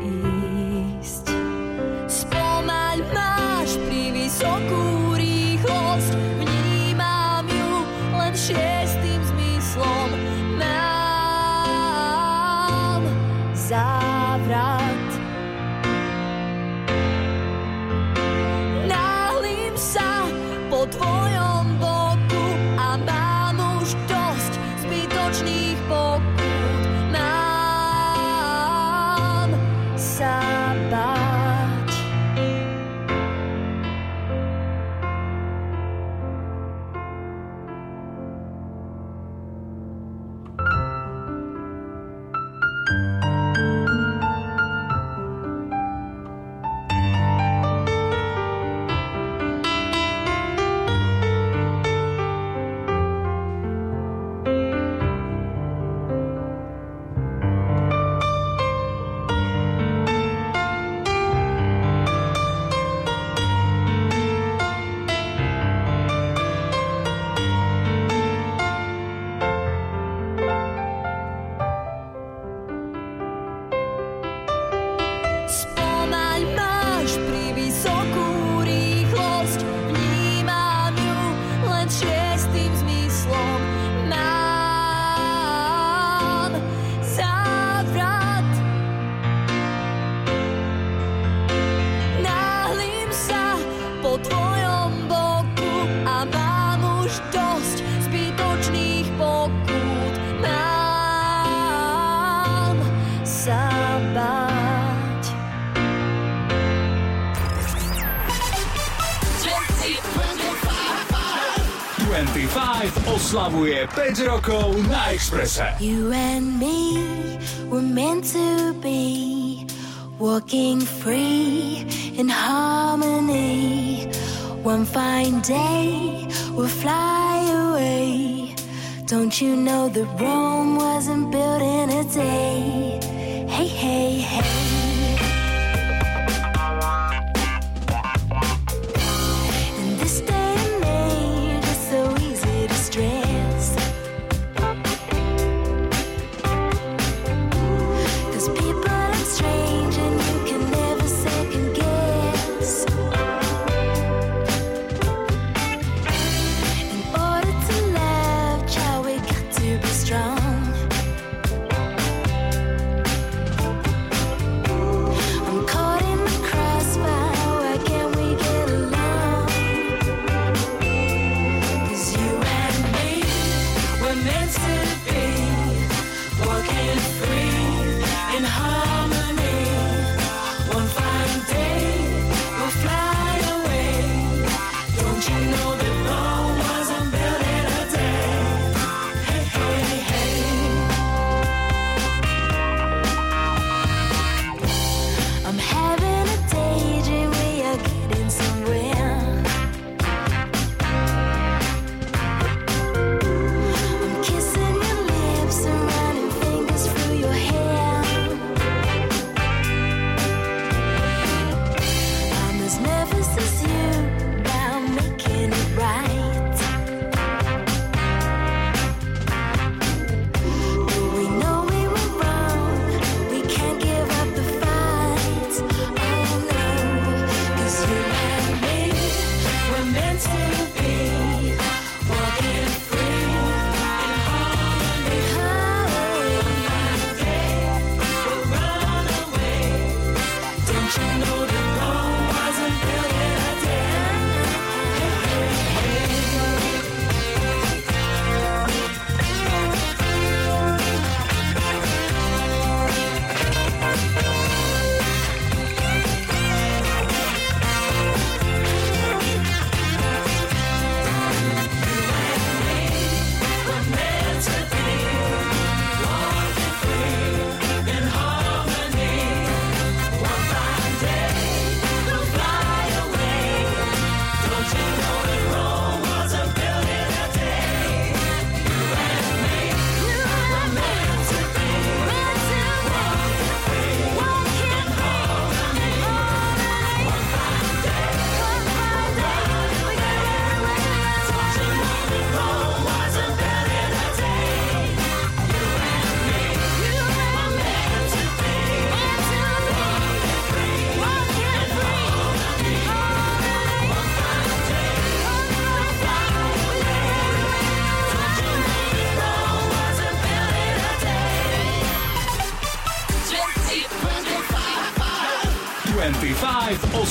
25 5 rokov na Exprese.
You and me were meant to be walking free in harmony. One fine day we'll fly away. Don't you know that Rome wasn't built in a day?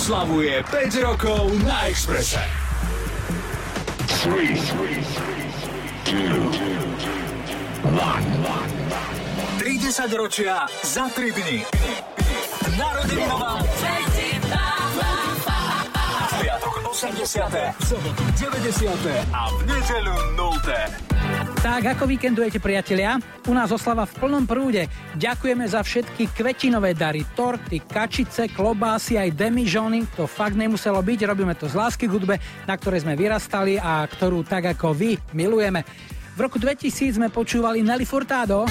Oslavuje 5 rokov na Exprese.
3, 2,
30 ročia za 3 dni. Narodeninová v piatok 80. v sobotu 90. a v nedeľu 0.
Tak, ako víkendujete, priatelia? U nás oslava v plnom prúde. Ďakujeme za všetky kvetinové dary, torty, kačice, klobásy, aj demižony. To fakt nemuselo byť, robíme to z lásky k hudbe, na ktorej sme vyrastali a ktorú tak ako vy milujeme. V roku 2000 sme počúvali Nelly Furtado.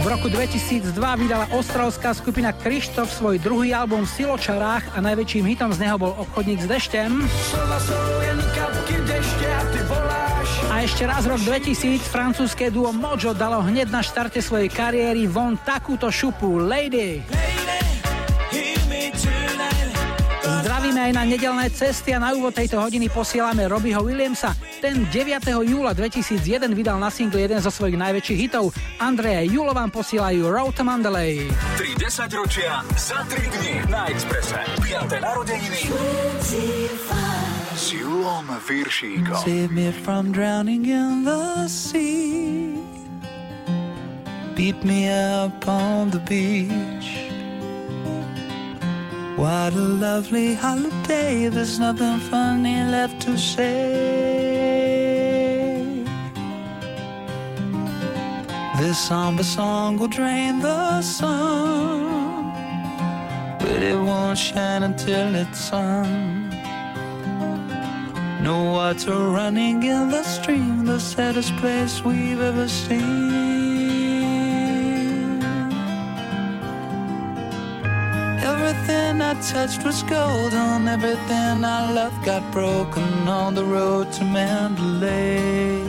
V roku 2002 vydala ostrovská skupina Krištof svoj druhý album v Siločarách a najväčším hitom z neho bol Obchodník s deštem. A ešte raz rok 2000 francúzske duo Mojo dalo hneď na štarte svojej kariéry von takúto šupu Lady. Zdravíme aj na nedelné cesty a na úvod tejto hodiny posielame Robbieho Williamsa. Ten 9. júla 2001 vydal na single jeden zo svojich najväčších hitov. Andreja Julo vám posielajú Road to Mandalay.
3 10 ročia za 3 dni na Exprese. 5. narodeniny s Julom Viršíkom.
Save me from drowning in the sea. Beat me up on the beach.
What a lovely holiday, there's nothing funny left to say. This somber song will drain the sun, but it won't shine until it's sun. No water running in the stream, the saddest place we've ever seen. Everything I touched was golden, everything I loved got broken on the road to Mandalay.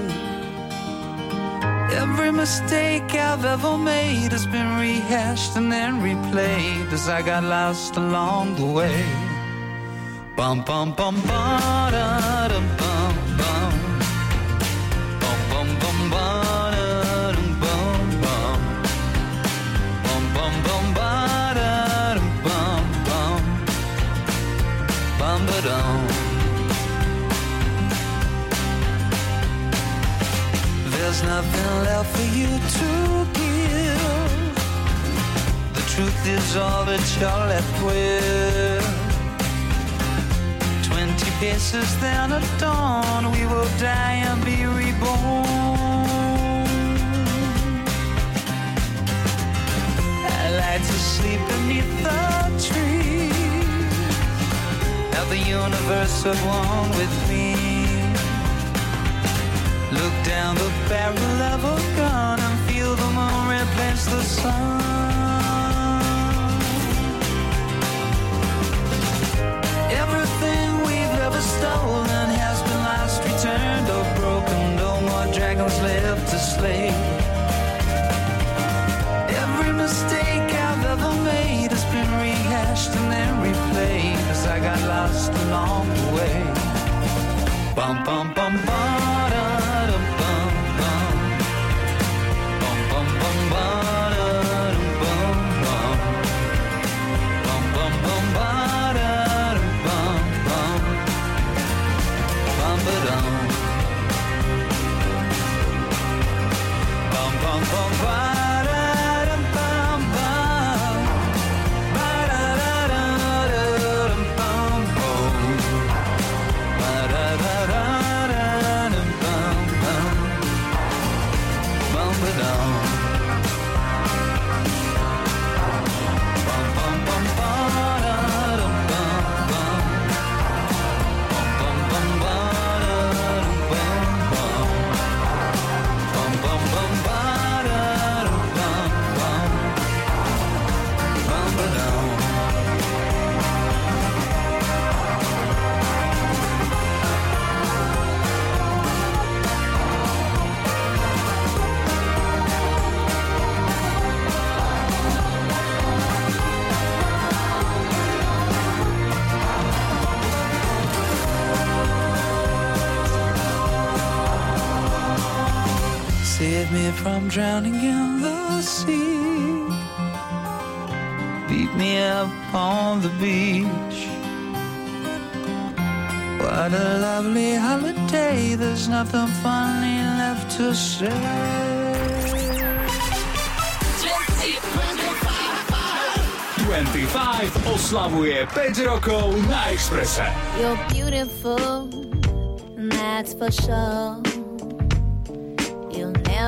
Every mistake I've ever made has been rehashed and then replayed as I got lost along the way. Bum bum bum bum bum. Bum bum bum bum bum. Bum bum bum bum bum. Bum. There's nothing left for you to give. The truth is all that you're left with. Twenty paces then at dawn, we will die and be reborn. I like to sleep beneath the trees. Have the universe at one with me. Look down the barrel of a gun and feel the moon replace the sun. Ever stolen has been lost, returned, or broken. No more dragons left to slay. Every mistake I've ever made has been rehashed and then replayed as I got lost along the way. Bum bum bum ba da dum bum bum. Bum bum bum ba van waar. Me from drowning in the sea. Beat me up on the beach. What a lovely holiday. There's nothing funny left to say.
25 oslavuje 5 rokov na Exprese.
You're beautiful, and that's for sure.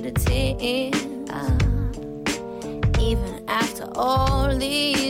to tears. Uh, even after all these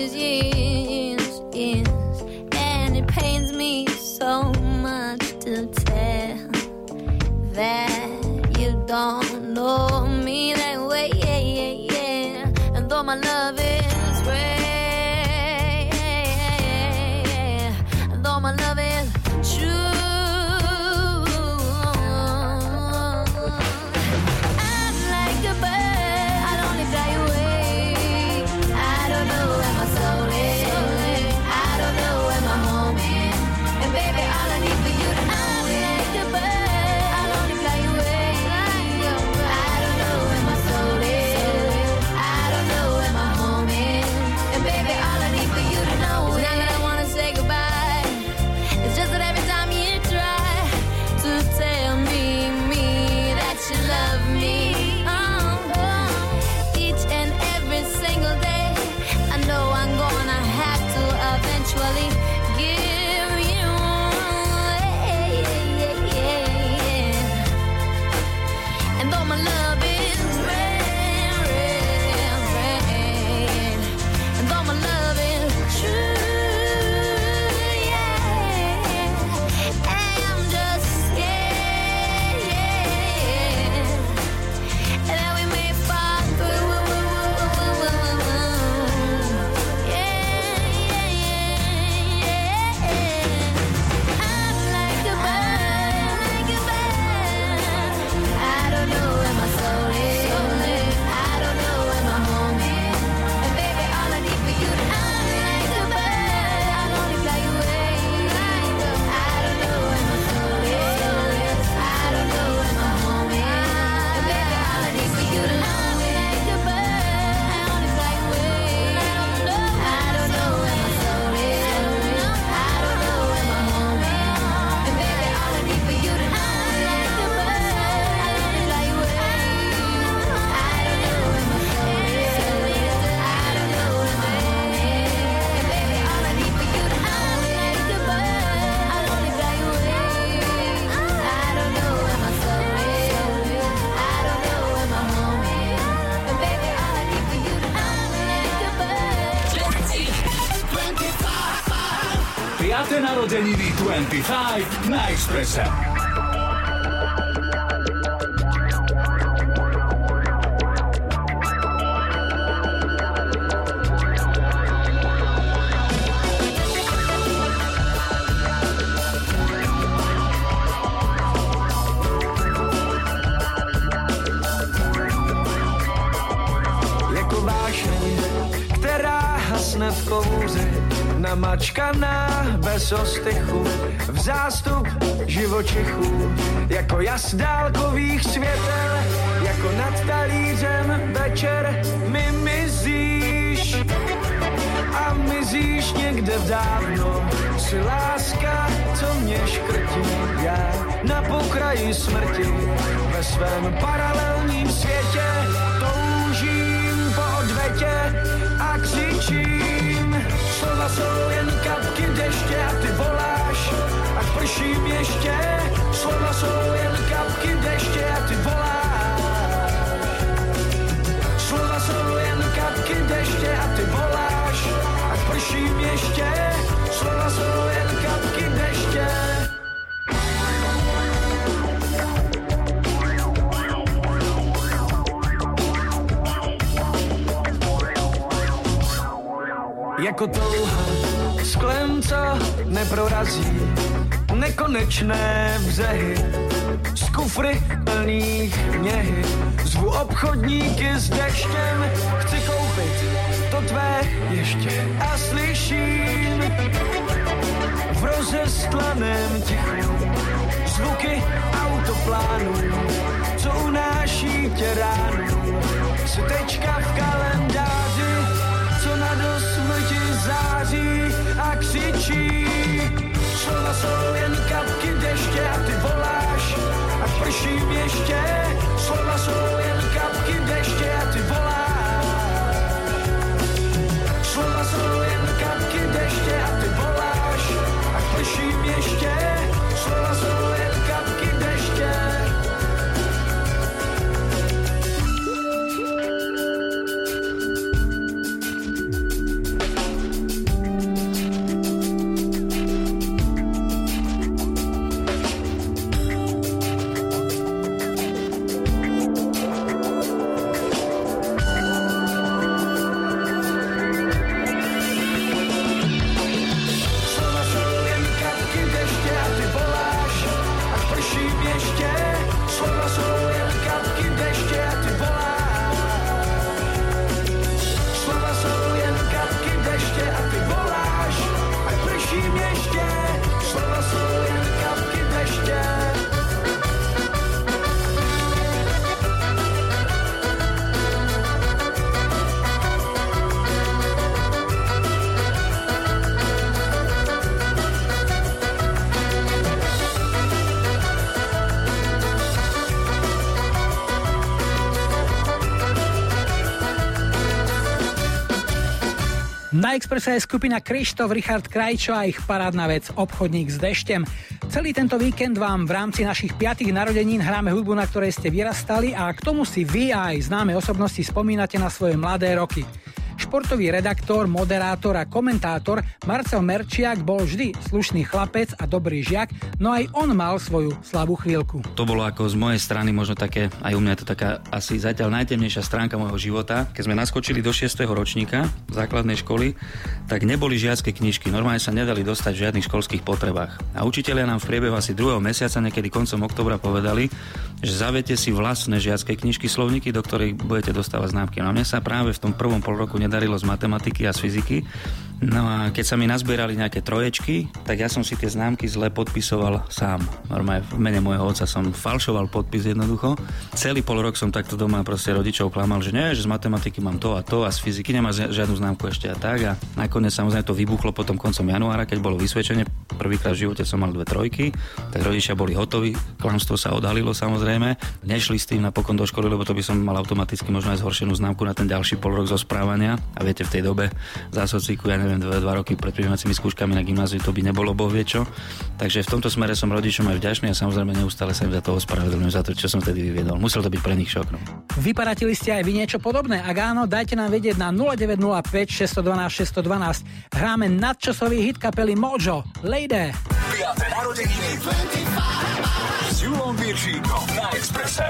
na
pokraji smrti, ve svém paralelním světě toužím po odvetě a křičím. Slova jsou jen kapky deště a ty voláš, ať prším ještě. Slova jsou jen kapky deště a ty voláš. Slova jsou jen kapky deště a ty voláš, ať prším ještě. Slova jsou jen Jako touha sklem, co neprorazí nekonečné břehy z kufry plných něhy. Zvu obchodníky s deštěm, chci koupit to tvé ještě a slyším v rozestlaném tichu zvuky autoplánů, co unáší tě ránu. Jsi tečka v kalendáři, září a křičí. Slova jsou jen kapky deště a ty voláš, ať prším ještě. Slova jsou jen kapky deště a ty voláš.
Na Expresse je skupina Krištof, Richard Krajčo a ich parádna vec Obchodník s deštem. Celý tento víkend vám v rámci našich 5. narodenín hráme hudbu, na ktorej ste vyrastali a k tomu si vy aj známe osobnosti spomínate na svoje mladé roky. Športový redaktor, moderátor a komentátor Marcel Merčiak bol vždy slušný chlapec a dobrý žiak, no aj on mal svoju slabú chvíľku.
To bolo ako z mojej strany možno také, aj u mňa to taká asi zatiaľ najtemnejšia stránka môjho života. Keď sme naskočili do 6. ročníka základnej školy, tak neboli žiacké knižky. Normálne sa nedali dostať v žiadnych školských potrebách. A učitelia nám v priebehu asi druhého mesiaca, niekedy koncom oktobra povedali, že zaviete si vlastné žiacké knižky, slovníky, do ktorých budete dostávať známky. No mne sa práve v tom prvom pol roku nedarilo z matematiky a z fyziky. No a keď sa mi nazbierali nejaké troječky, tak ja som si tie známky zle podpisoval sám. Normálne v mene môjho otca som falšoval podpis jednoducho. Celý pol rok som takto doma proste rodičov klamal, že nie, že z matematiky mám to a to a z fyziky nemá žiadnu známku ešte a tak. A nakoniec samozrejme to vybuchlo potom koncom januára, keď bolo vysvedčenie. Prvýkrát v živote som mal dve trojky, tak rodičia boli hotoví, klamstvo sa odhalilo samozrejme. Nešli s tým napokon do školy, lebo to by som mal automaticky možno aj zhoršenú známku na ten ďalší pol rok zo správania a viete, v tej dobe za sociku, ja neviem, 2, roky pred prijímacími skúškami na gymnáziu to by nebolo bohvie čo. Takže v tomto smere som rodičom aj vďačný a samozrejme neustále sa im za toho ospravedlňujem, za to, čo som vtedy vyviedol. Musel to byť pre nich šokrom. No.
Vyparatili ste aj vy niečo podobné? Ak áno, dajte nám vedieť na 0905 612 612. Hráme nadčasový hit kapely Mojo. Lady.
5. narodeniny s Julom Viršíkom na
Expresse.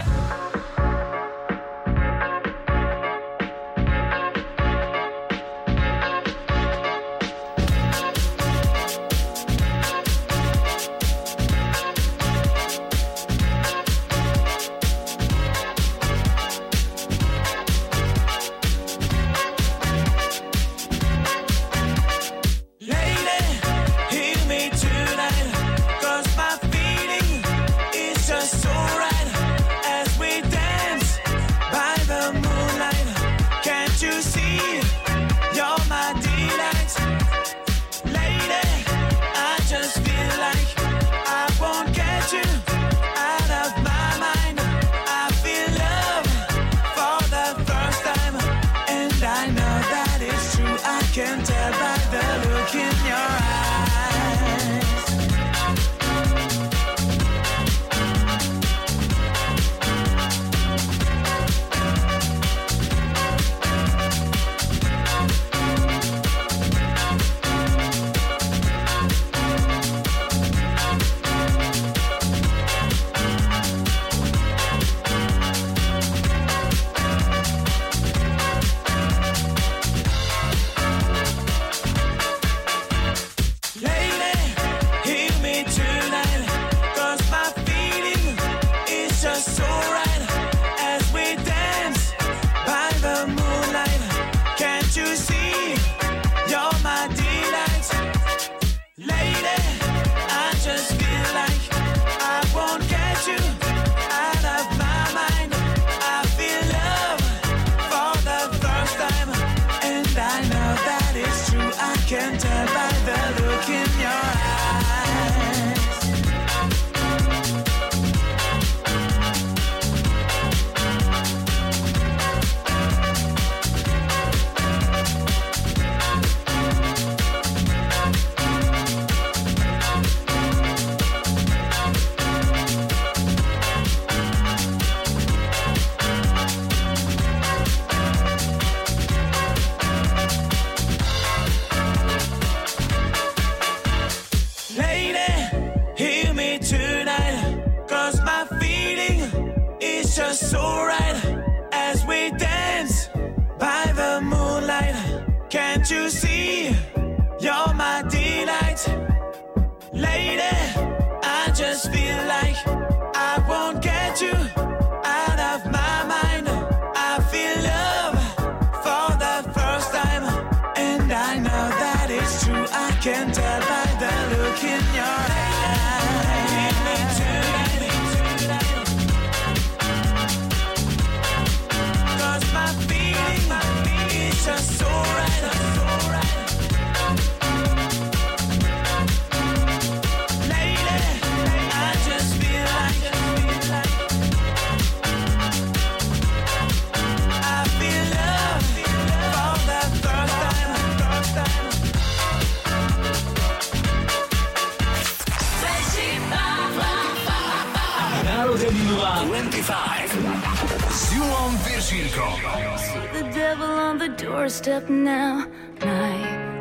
doorstep now. My,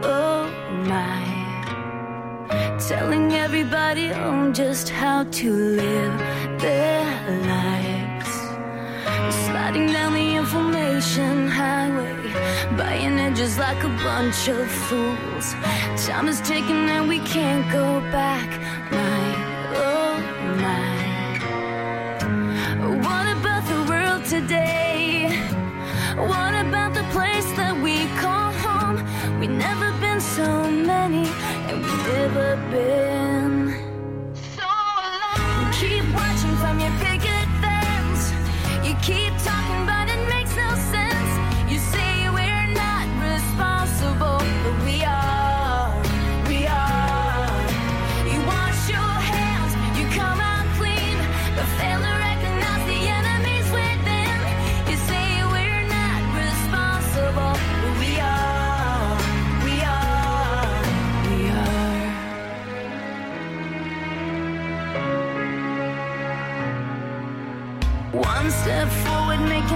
oh my. Telling everybody on just how to live their lives. Sliding down the information highway, buying it just like a bunch of fools. Time is ticking and we can't go back. My, oh my. What about the world today? What never been.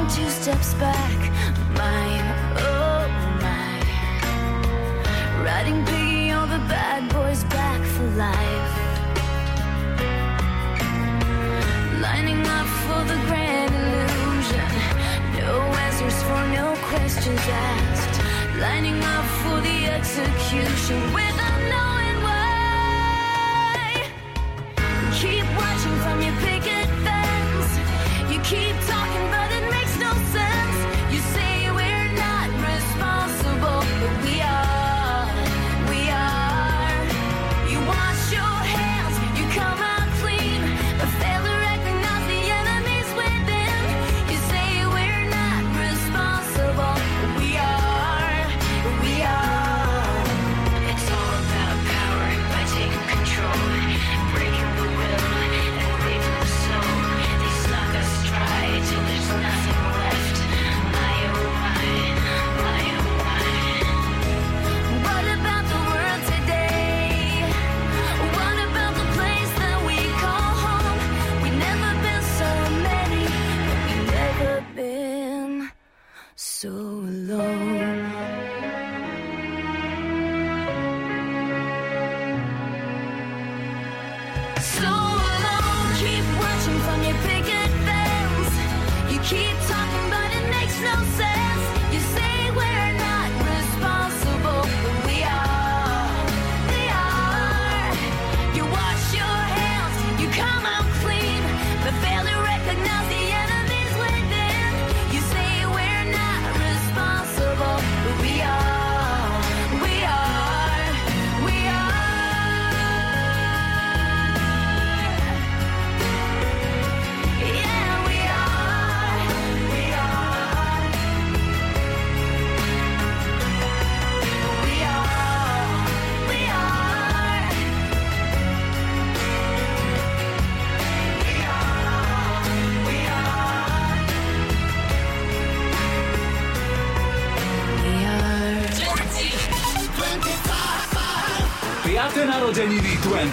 two steps back. My, oh my. Riding piggy on the bad boys back for life. Lining up for the grand illusion. No answers for no questions asked. Lining up for the execution
with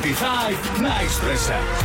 25
nice
Expressa.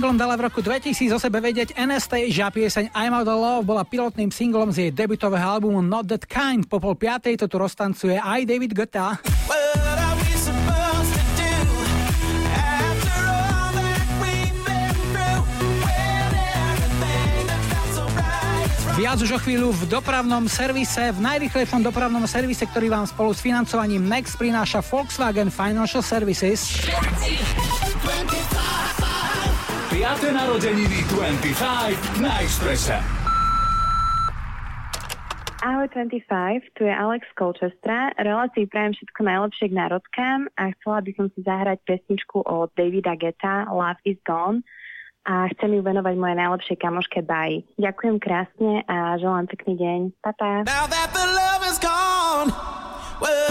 Singlom dala v roku 2000 o sebe vedieť Anastasia. Pieseň I'm Out of Love bola pilotným singlom z jej debutového albumu Not That Kind. Po pol piatej to tu roztancuje aj David Guetta. Viac už o chvíľu v dopravnom servise, v najrychlejšom dopravnom servise, ktorý vám spolu s financovaním Next prináša Volkswagen Financial Services.
5. narodeniny 25 na Expresse.
Ahoj 25, tu je Alex Colchestra. Relácii prajem všetko najlepšie k národkám a chcela by som si zahrať pesničku od Davida Geta Love is Gone a chcem ju venovať mojej najlepšej kamoške Baji. Ďakujem krásne a želám pekný deň. Pa, pa.
Now that the love is gone, what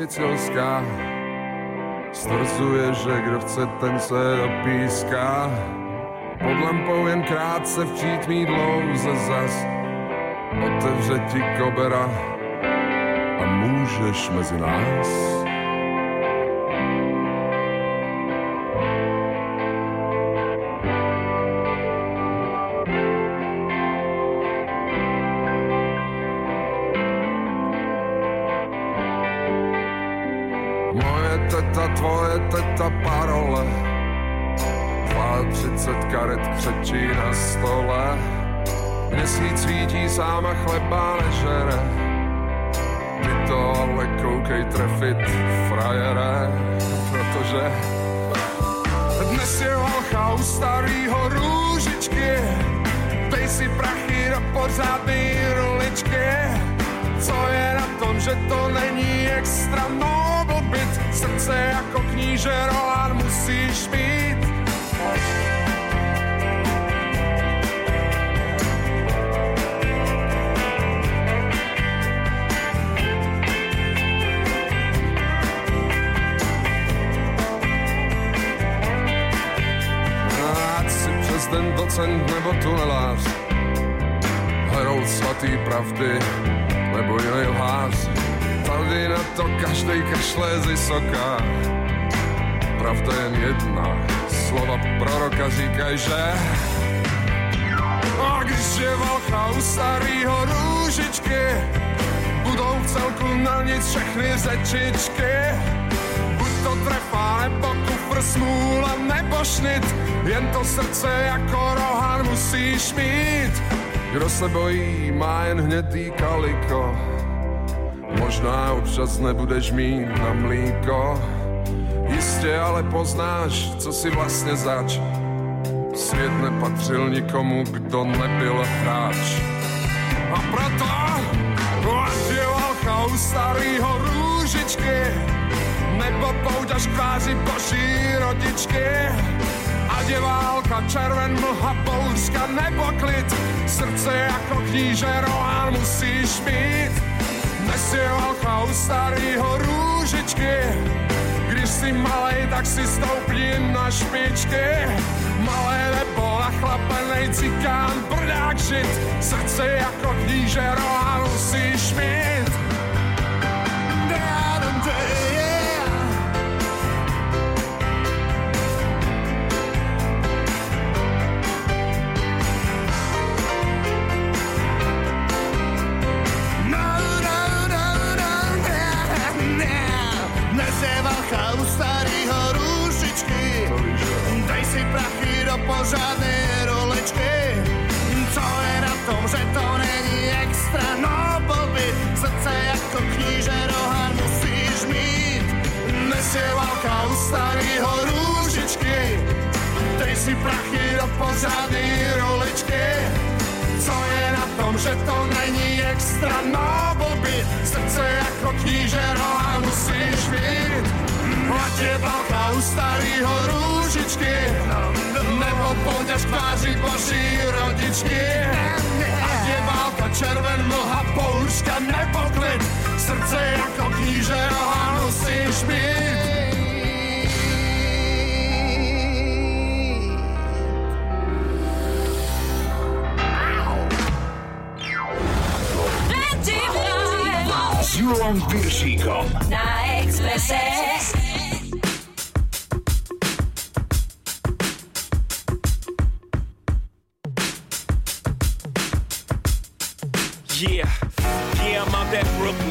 bula sicilská Stvrzuje, že kdo chce, ten se dopíská. Pod lampou jen krátce v přítmí dlouze zas. Otevře ti kobera a můžeš mezi nás svítí sám a chleba nežere Ty to ale koukej trefit, frajere Protože dnes je holcha u starýho růžičky Dej si prachy do pořádný roličky. Co je na tom, že to není extra noble byt? Srdce jako kníže Rohan musíš mít. Nebo tunelář Herou svatý pravdy nebo jiný lhář. Tady na to každej kašle z vysoká Pravda jen jedna, slova proroka říkají, že A když je valcha u starýho růžičky Budou v celku na nic všechny řečičky Buď to trefa, nebo kufr smůla, nebo šnit Jen to srdce jako rohan musíš mít Kdo se bojí, má jen hnědý kaliko. Možná občas nebudeš mít na mlíko. Jistě ale poznáš, co si vlastně zač. Svět nepatřil nikomu, kdo nebyl hráč. A proto, je válka u starýho růžičky Nebo pouť až kvázi boží rodičky je válka, červen, mlha, bouřka nebo klid. Srdce jako kníže Rohan musíš mít. Dnes je válka u starýho růžičky. Když si malej, tak si stoupni na špičky. Malé nebo nachlapenej cikán, brdák žit Srdce jako kníže Rohan musíš mít
si prachy do pořádnej rolečky Co je na tom, že to není extra? Noble byt Srdce jako kníže rohan musíš mít je balka u starýho rúžičky Nebo poď až tváři boží rodičky. Ať je válka červen, mlha, pouška nebo Srdce jako kníže rohan musíš mít
Julom Piršíkom.
Na Expresse.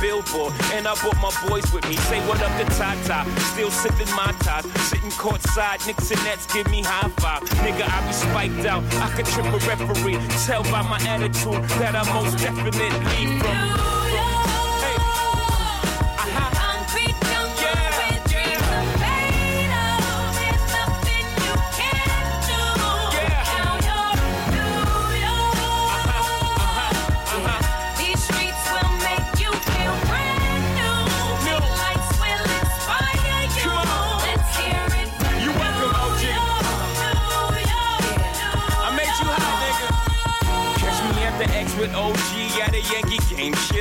Billboard, and I brought my boys with me. Say what up to Tata, still sipping my ties. Sitting courtside, Knicks and Nets give me high five. Nigga, I be spiked out, I could trip a referee. Tell by my attitude that I most definitely from. Yankee game.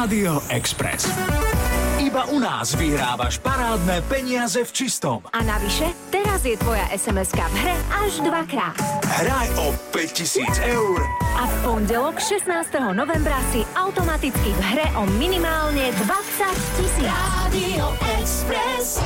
Rádio Express. Iba u nás vyhrávaš parádne peniaze v čistom.
A navyše, teraz je tvoja sms v hre až dvakrát.
Hraj o 5000 eur.
A v pondelok 16. novembra si automaticky v hre o minimálne 20 tisíc.
Radio Express.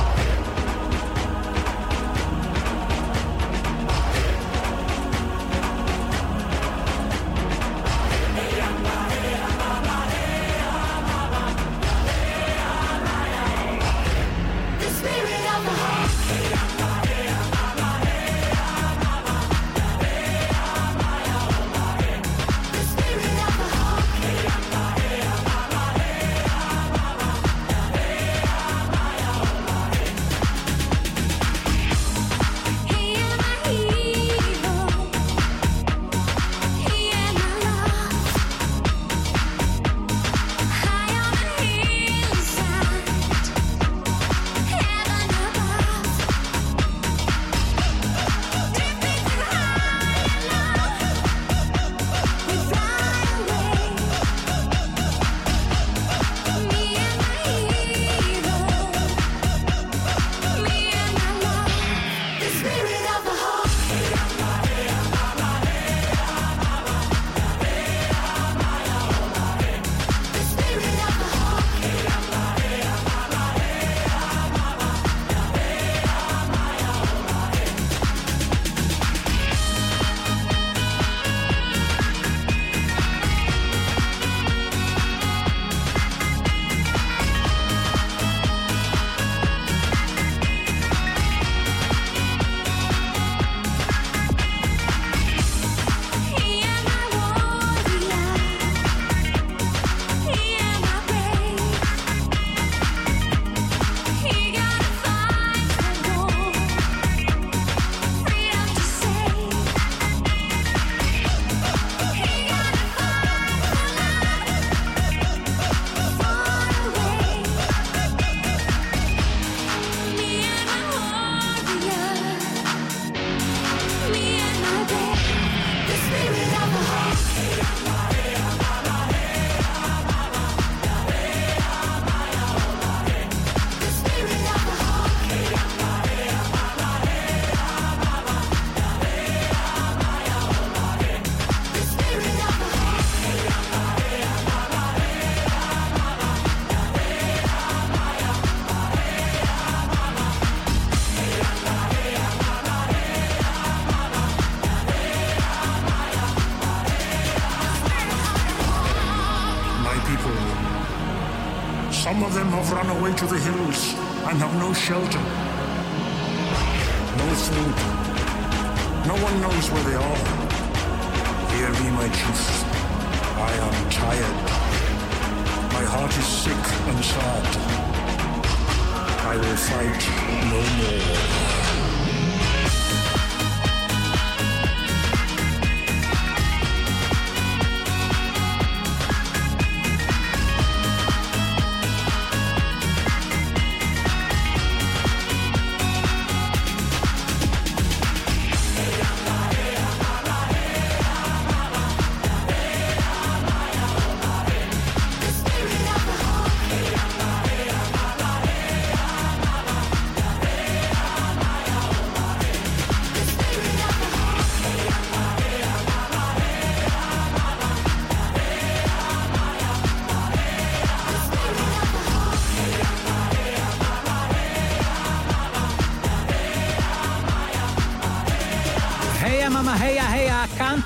Shelter,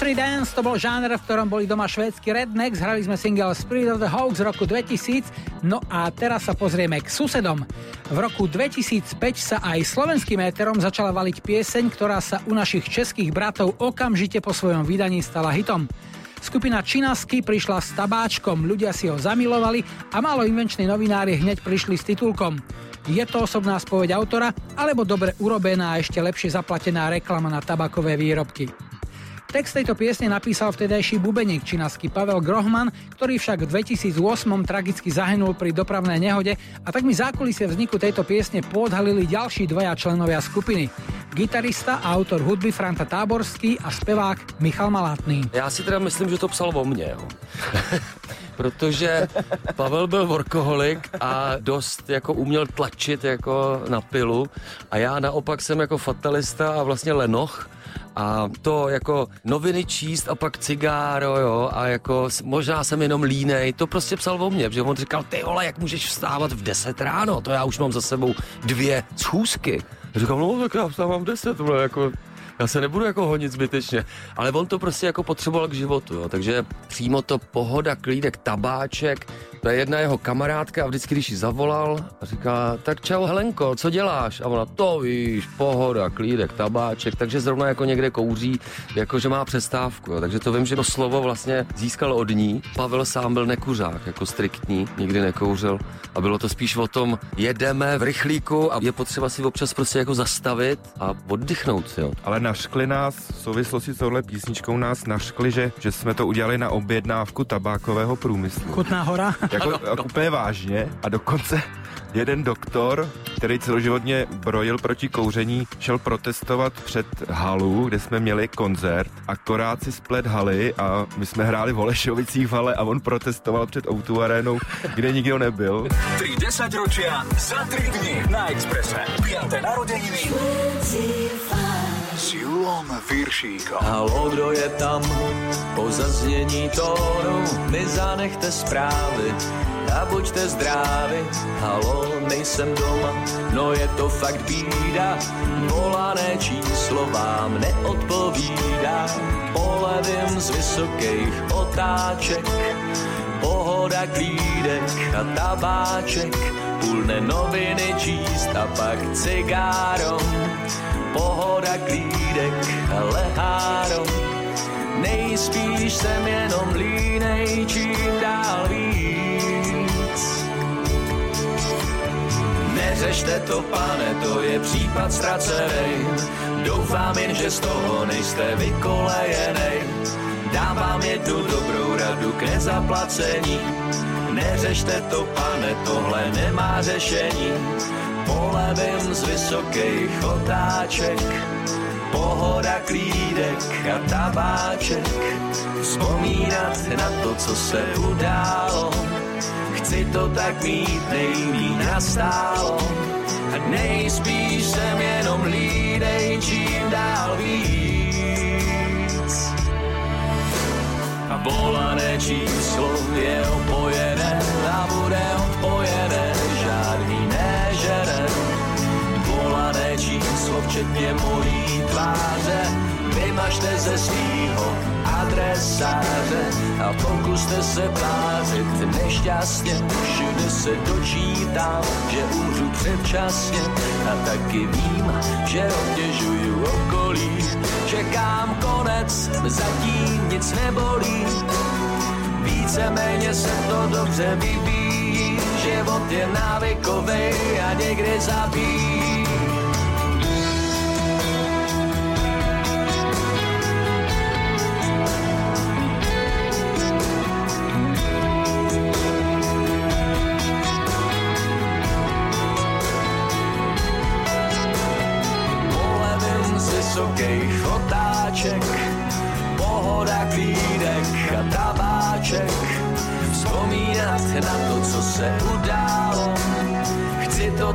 country dance, to bol žáner, v ktorom boli doma švédsky Rednecks, hrali sme single Spirit of the Hawk z roku 2000, no a teraz sa pozrieme k susedom. V roku 2005 sa aj slovenským éterom začala valiť pieseň, ktorá sa u našich českých bratov okamžite po svojom vydaní stala hitom. Skupina Činasky prišla s tabáčkom, ľudia si ho zamilovali a málo invenční novinári hneď prišli s titulkom. Je to osobná spoveď autora, alebo dobre urobená a ešte lepšie zaplatená reklama na tabakové výrobky. Text tejto piesne napísal vtedajší bubeník činasky Pavel Grohman, ktorý však v 2008 tragicky zahynul pri dopravnej nehode a tak mi zákulisie vzniku tejto piesne podhalili ďalší dvaja členovia skupiny. Gitarista a autor hudby Franta Táborský a spevák Michal Malátný.
Já si teda myslím, že to psal o mně, jo. Protože Pavel byl workoholik a dost jako uměl tlačit jako na pilu a já naopak jsem jako fatalista a vlastně lenoch a to jako noviny číst a pak cigáro, jo, a jako možná jsem jenom línej, to prostě psal o mně, protože on říkal, ty vole, jak můžeš vstávat v 10 ráno, to já už mám za sebou dvě schůzky. Já říkám, no tak já vstávám v 10, vole, jako já se nebudu jako honit zbytečně, ale on to prostě jako potřeboval k životu, jo. takže přímo to pohoda, klídek, tabáček, to je jedna jeho kamarádka a vždycky, když ji zavolal a říká, tak čau Helenko, co děláš? A ona, to víš, pohoda, klídek, tabáček, takže zrovna jako někde kouří, jako že má přestávku, jo. takže to vím, že to slovo vlastně získal od ní. Pavel sám byl nekuřák, jako striktní, nikdy nekouřil a bylo to spíš o tom, jedeme v rychlíku a je potřeba si občas prostě jako zastavit a oddychnout si, jo.
Ale naškli nás, v souvislosti s touhle písničkou nás naškli, že, že jsme to udělali na objednávku tabákového průmyslu.
Chutná hora.
Jako, jako úplně vážně a dokonce jeden doktor, který celoživotně brojil proti kouření, šel protestovat před halu, kde jsme měli koncert. Akorát si splet haly a my jsme hráli v Holešovicích v hale a on protestoval před Outu arénou, kde nikdo nebyl.
3 desaťročia za 3 dni na Exprese. 5. narodeniny s Julom Viršíkom.
Halo, kdo je tam? Po zaznění tónu mi zanechte zprávy a buďte zdraví. Halo, nejsem doma, no je to fakt bída. Volané číslo vám neodpovídá. Polevím z vysokých otáček, pohoda klídek a tabáček. Půl dne noviny číst a pak cigáro. Pohoda klídek a leháro. Nejspíš jsem jenom línej, čím dál víc. Neřešte to, pane, to je případ ztracený. Doufám jen, že z toho nejste vykolejenej. Dám vám jednu dobrou radu k nezaplacení. Neřešte to, pane, tohle nemá řešení. Polevím z vysokých otáček, pohoda klídek a tabáček. Vzpomínat na to, co se událo, chci to tak mít nejmí nastálo. A nejspíš jsem jenom lídej, čím dál víc. číslo je opojené a bude odpojené, žádný nežere. Volané číslo včetně mojí tváře, vymažte ze svýho adresáře a pokuste se tvářit nešťastně. Všude se dočítám, že umřu předčasně a taky vím, že obtěžuju okolí. Čekám konec, zatím nic nebolí víceméně se to dobře vyvíjí. Život je návykovej a někde zabíjí.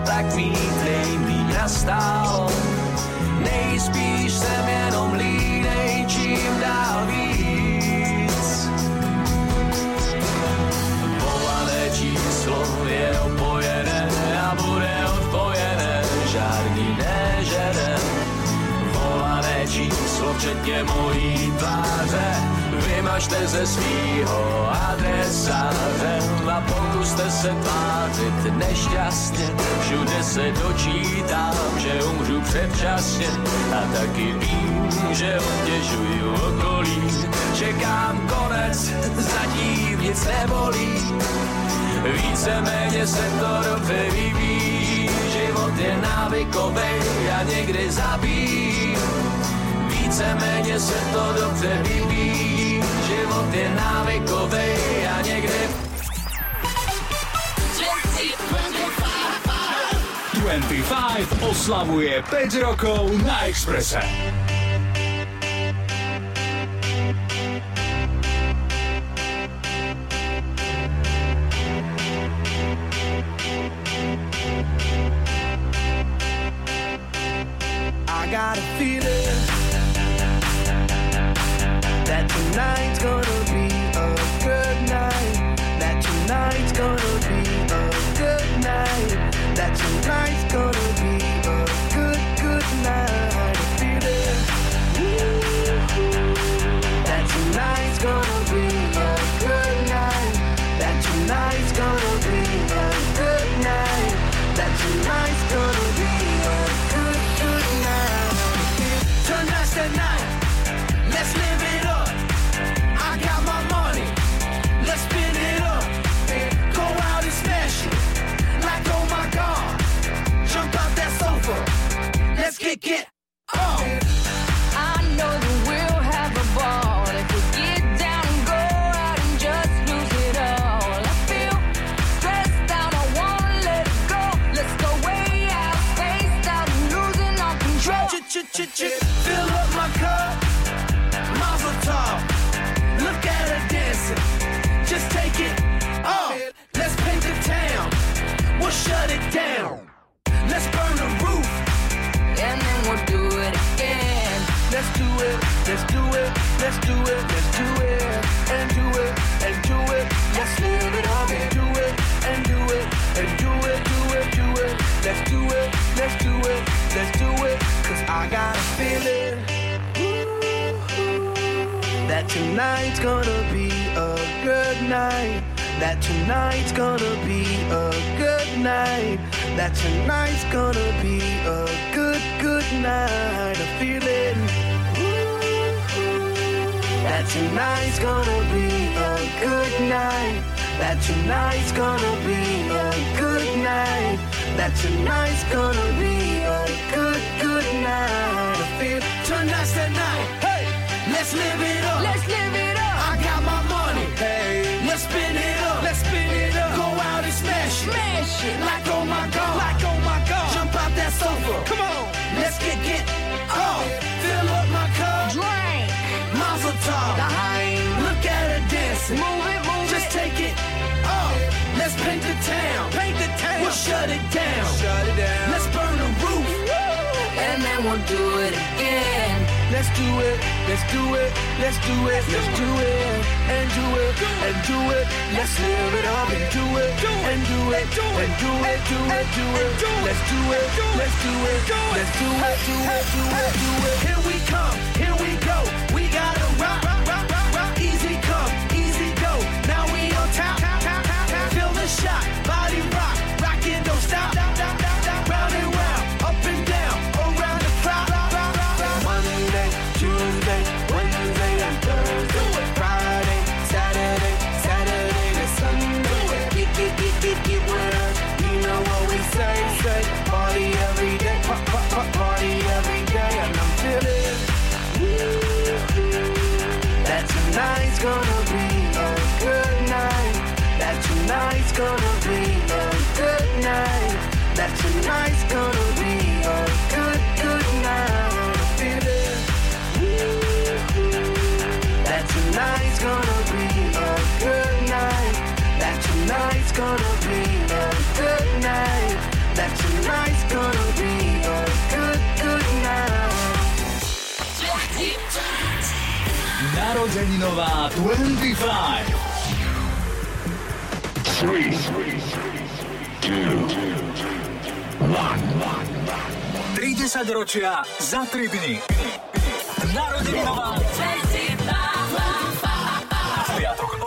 tak vítej mlína stál. Nejspíš jsem jenom línej, čím dál víc. Volané číslo je opojené a bude odpojené, žádný nežere. Volané číslo včetně mojí tváře, vymažte ze svýho adresa se tvářit nešťastně, všude se dočítám, že umřu předčasně a taky vím, že obtěžuju okolí. Čekám konec, zatím nic nebolí, víceméně se to dobře vyvíjí. Život je návykovej a někdy zabíjí, víceméně se to dobře vyvíjí. Život je návykovej a někdy
25 oslavuje 5 rokov na Exprese.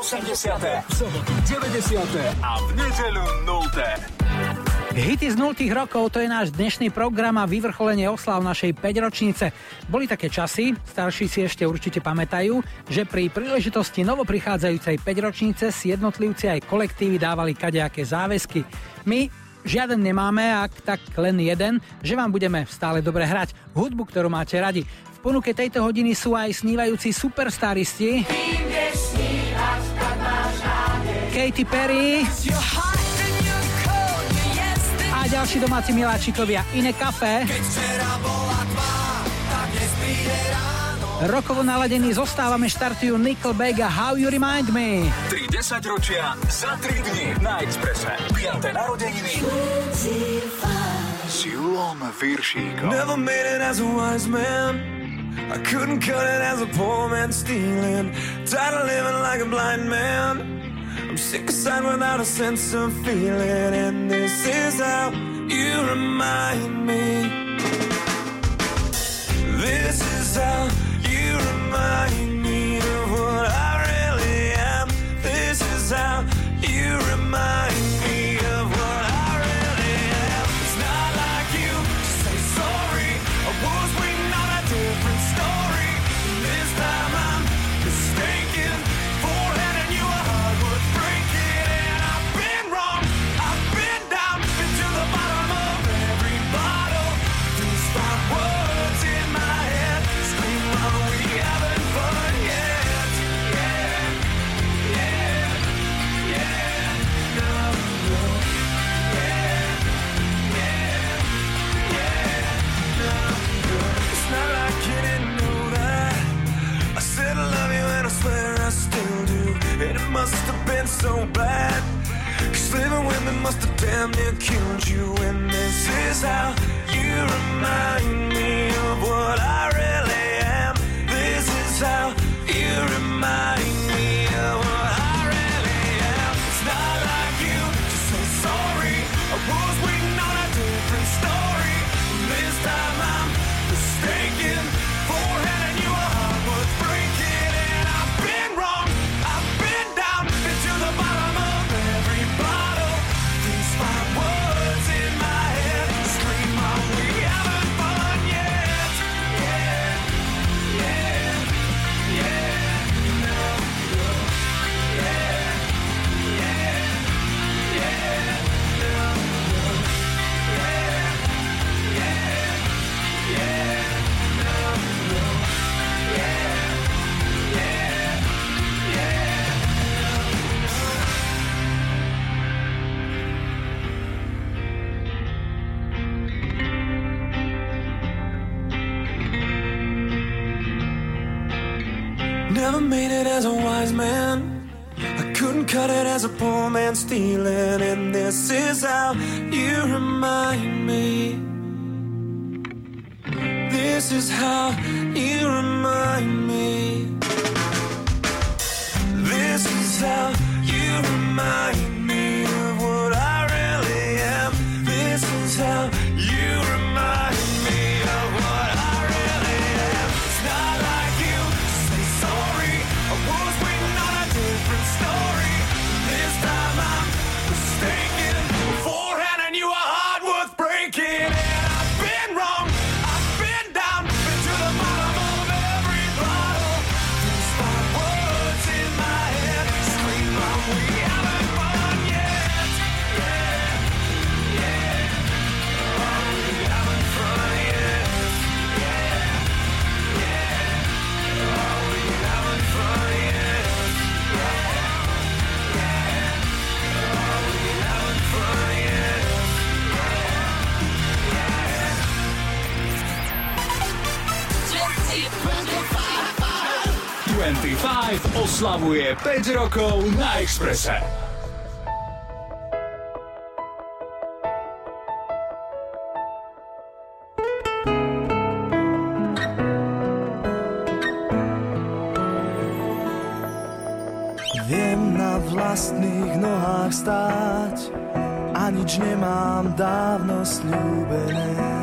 80. V sobotu 90. a v nedeľu 0.
Hity z 0 rokov, to je náš dnešný program a vyvrcholenie oslav našej 5 ročnice. Boli také časy, starší si ešte určite pamätajú, že pri príležitosti novoprichádzajúcej 5 ročnice si jednotlivci aj kolektívy dávali kadejaké záväzky. My žiaden nemáme, ak tak len jeden, že vám budeme stále dobre hrať hudbu, ktorú máte radi. V ponuke tejto hodiny sú aj snívajúci superstaristi Katy Perry a ďalší domáci miláčikovia Iné Café. Rokovo naladení zostávame štartujú Nickelback a How You Remind Me.
3 10 ročia za 3 dni na Expresse. 5. narodeniny s Julom Viršíkom.
Never made it as a wise man. I couldn't cut it as a poor man stealing. Tired of living like a blind man. I'm sick aside without a sense of feeling. And this is how you remind me. This is how you remind me of what I really am. This is how you remind me must have been so bad. Cause living with me must have damn near killed you. And this is how you remind me of what I really am. This is how you remind me made it as a wise man. I couldn't cut it as a poor man stealing. And this is how you remind me. This is how you remind me. This is how you remind me of what I really am. This is how you remind me.
Live oslavuje 5 rokov na Exprese.
Viem na vlastných nohách stáť a nič nemám dávno slúbené.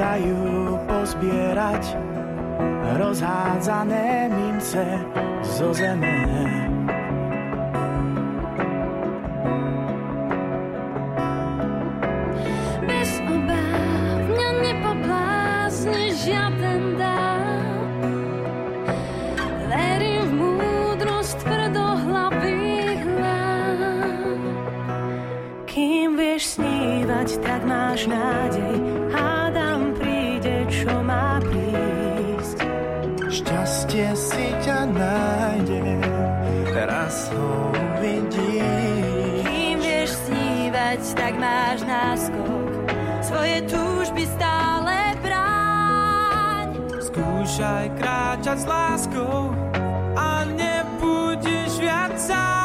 dajú pozbierať rozhádzané mince zo zeme.
Bez obáv mňa nepoblázni žiaden dál. Verím v múdrosť tvrdohlavých lám. Kým vieš snívať, tak máš nádej, svoje túžby stále bráň.
Skúšaj kráčať s láskou a nebudeš viac sám.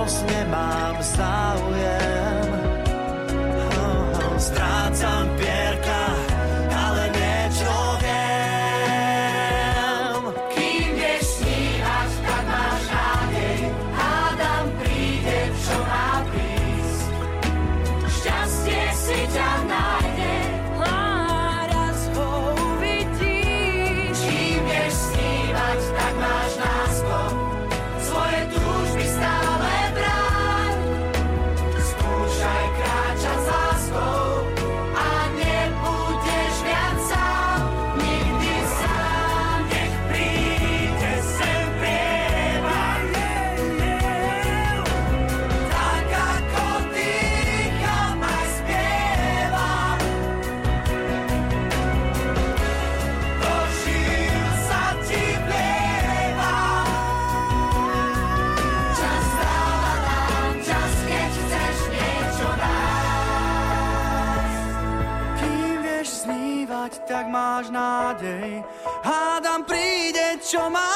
moc nemám
sám. show my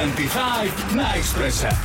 25 na Expresse.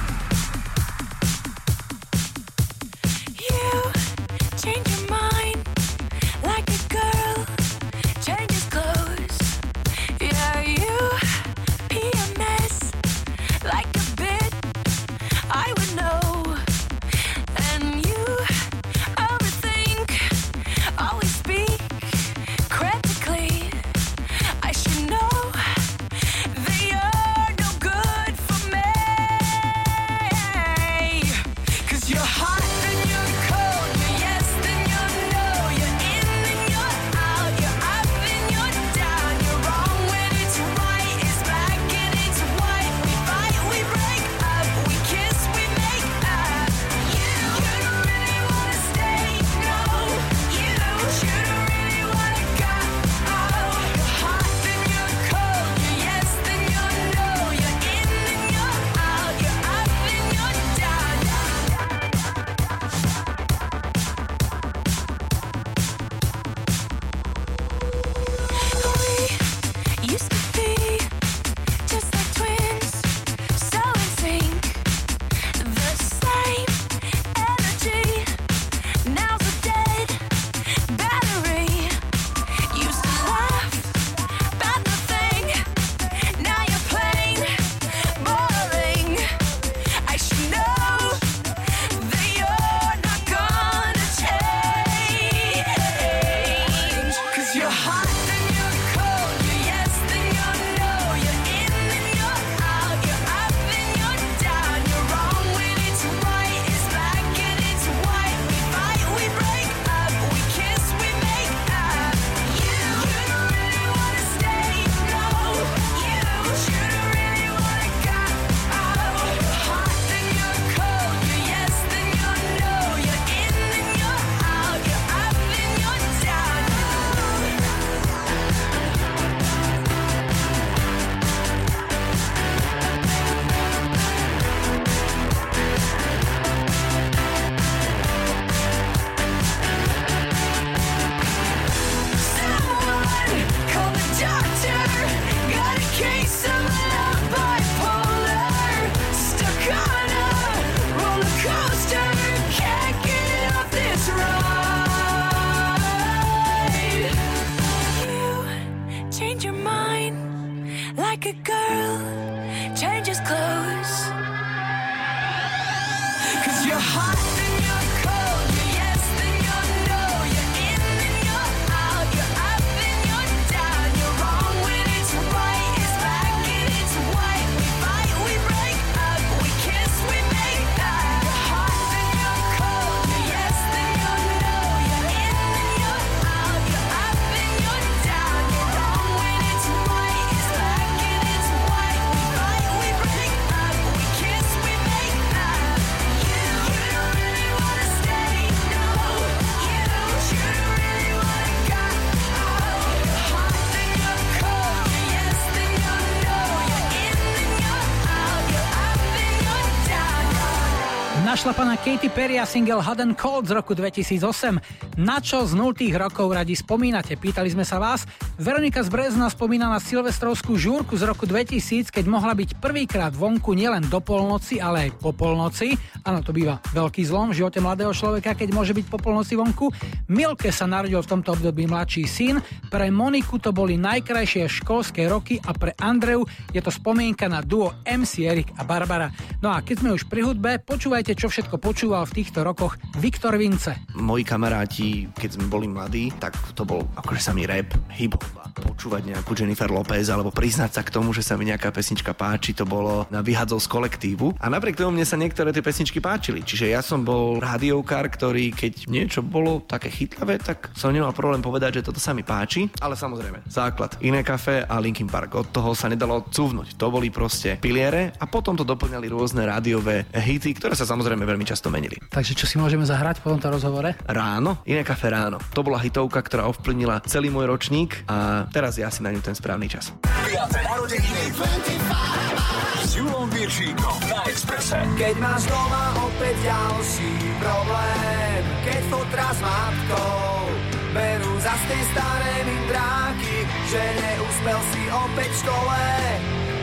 Katy Perry a single Hot and Cold z roku 2008. Na čo z 0 rokov radi spomínate? Pýtali sme sa vás. Veronika z Brezna spomína na silvestrovskú žúrku z roku 2000, keď mohla byť prvýkrát vonku nielen do polnoci, ale aj po polnoci. Áno, to býva veľký zlom v živote mladého človeka, keď môže byť po polnoci vonku. Milke sa narodil v tomto období mladší syn. Pre Moniku to boli najkrajšie školské roky a pre Andreu je to spomienka na duo MC Erik a Barbara. No a keď sme už pri hudbe, počúvajte, čo všetko počúval v týchto rokoch Viktor Vince.
Moji kamaráti, keď sme boli mladí, tak to bol akože sa mi rap, hip-hop počúvať nejakú Jennifer Lopez alebo priznať sa k tomu, že sa mi nejaká pesnička páči, to bolo na vyhadzov z kolektívu. A napriek tomu mne sa niektoré tie pesničky páčili. Čiže ja som bol rádiokár, ktorý keď niečo bolo také chytlavé, tak som nemal problém povedať, že toto sa mi páči. Ale samozrejme, základ Iné kafe a Linkin Park. Od toho sa nedalo cúvnuť. To boli proste piliere a potom to doplňali rôzne rádiové hity, ktoré sa samozrejme veľmi často menili.
Takže čo si môžeme zahrať po tomto rozhovore?
Ráno, iné kafe ráno. To bola hitovka, ktorá ovplyvnila celý môj ročník a teraz ja si na ňu ten správny čas.
5. narodeniny 25 s Julom Viršíkom na Exprese.
Keď máš doma opäť ďalší problém Keď fotra s matkou Berú za tej staré mindráky Že neúspel si opäť v škole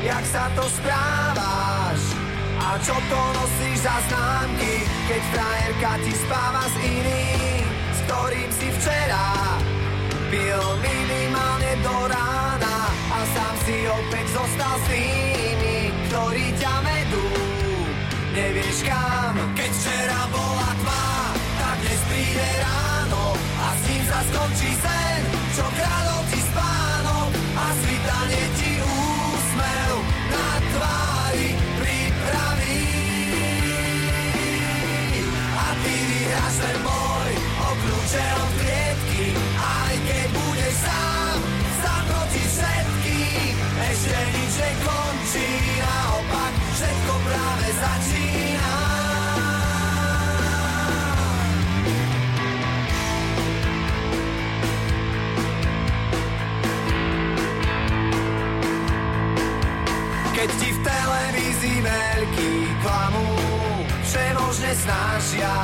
jak sa to správaš a čo to nosíš za známky, keď frajerka ti spáva s iným, s ktorým si včera pil minimálne opäť zostal s tými, ktorí ťa vedú. Nevieš kam, keď včera bola tma, tak dnes príde ráno a s ním sa skončí sen, čo kradol ti spánok a svitanie ti úsmev na tvári pripraví. A ty vyhráš ten boj o od klietky, aj keď budeš sám, sám proti všetkým. Ešte nič Keď ti v televízii veľký klamú, všemožne snažia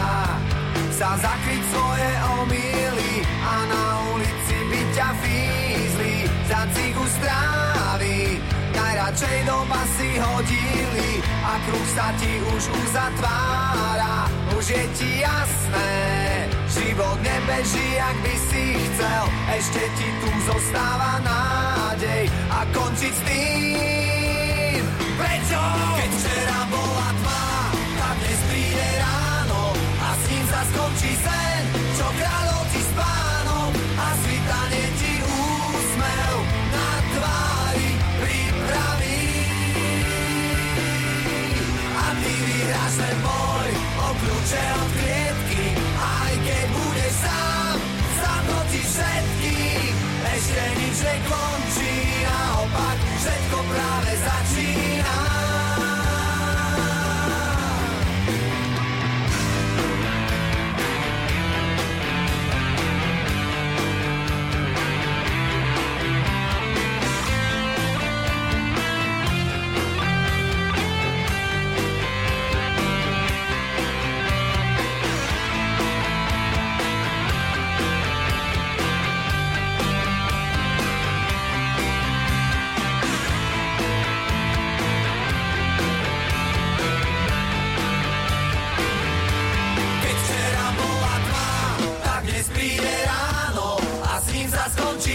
sa zakryť svoje omily a na ulici by ťa fízli za cigu strávy. Najradšej do basy hodili a kruh sa ti už uzatvára. Už je ti jasné, život nebeží, jak by si chcel. Ešte ti tu zostáva nádej a končiť s tým. Prečo? Keď včera bola tma, tak dnes príde ráno a s ním sa skončí sen, čo kráľov ti spánok a svitanie ti úsmev na tvári pripraví. A ty vyhráš ten boj o kľúče od klietky, aj keď budeš sám, sám proti všetkým. Ešte nič nekončí, naopak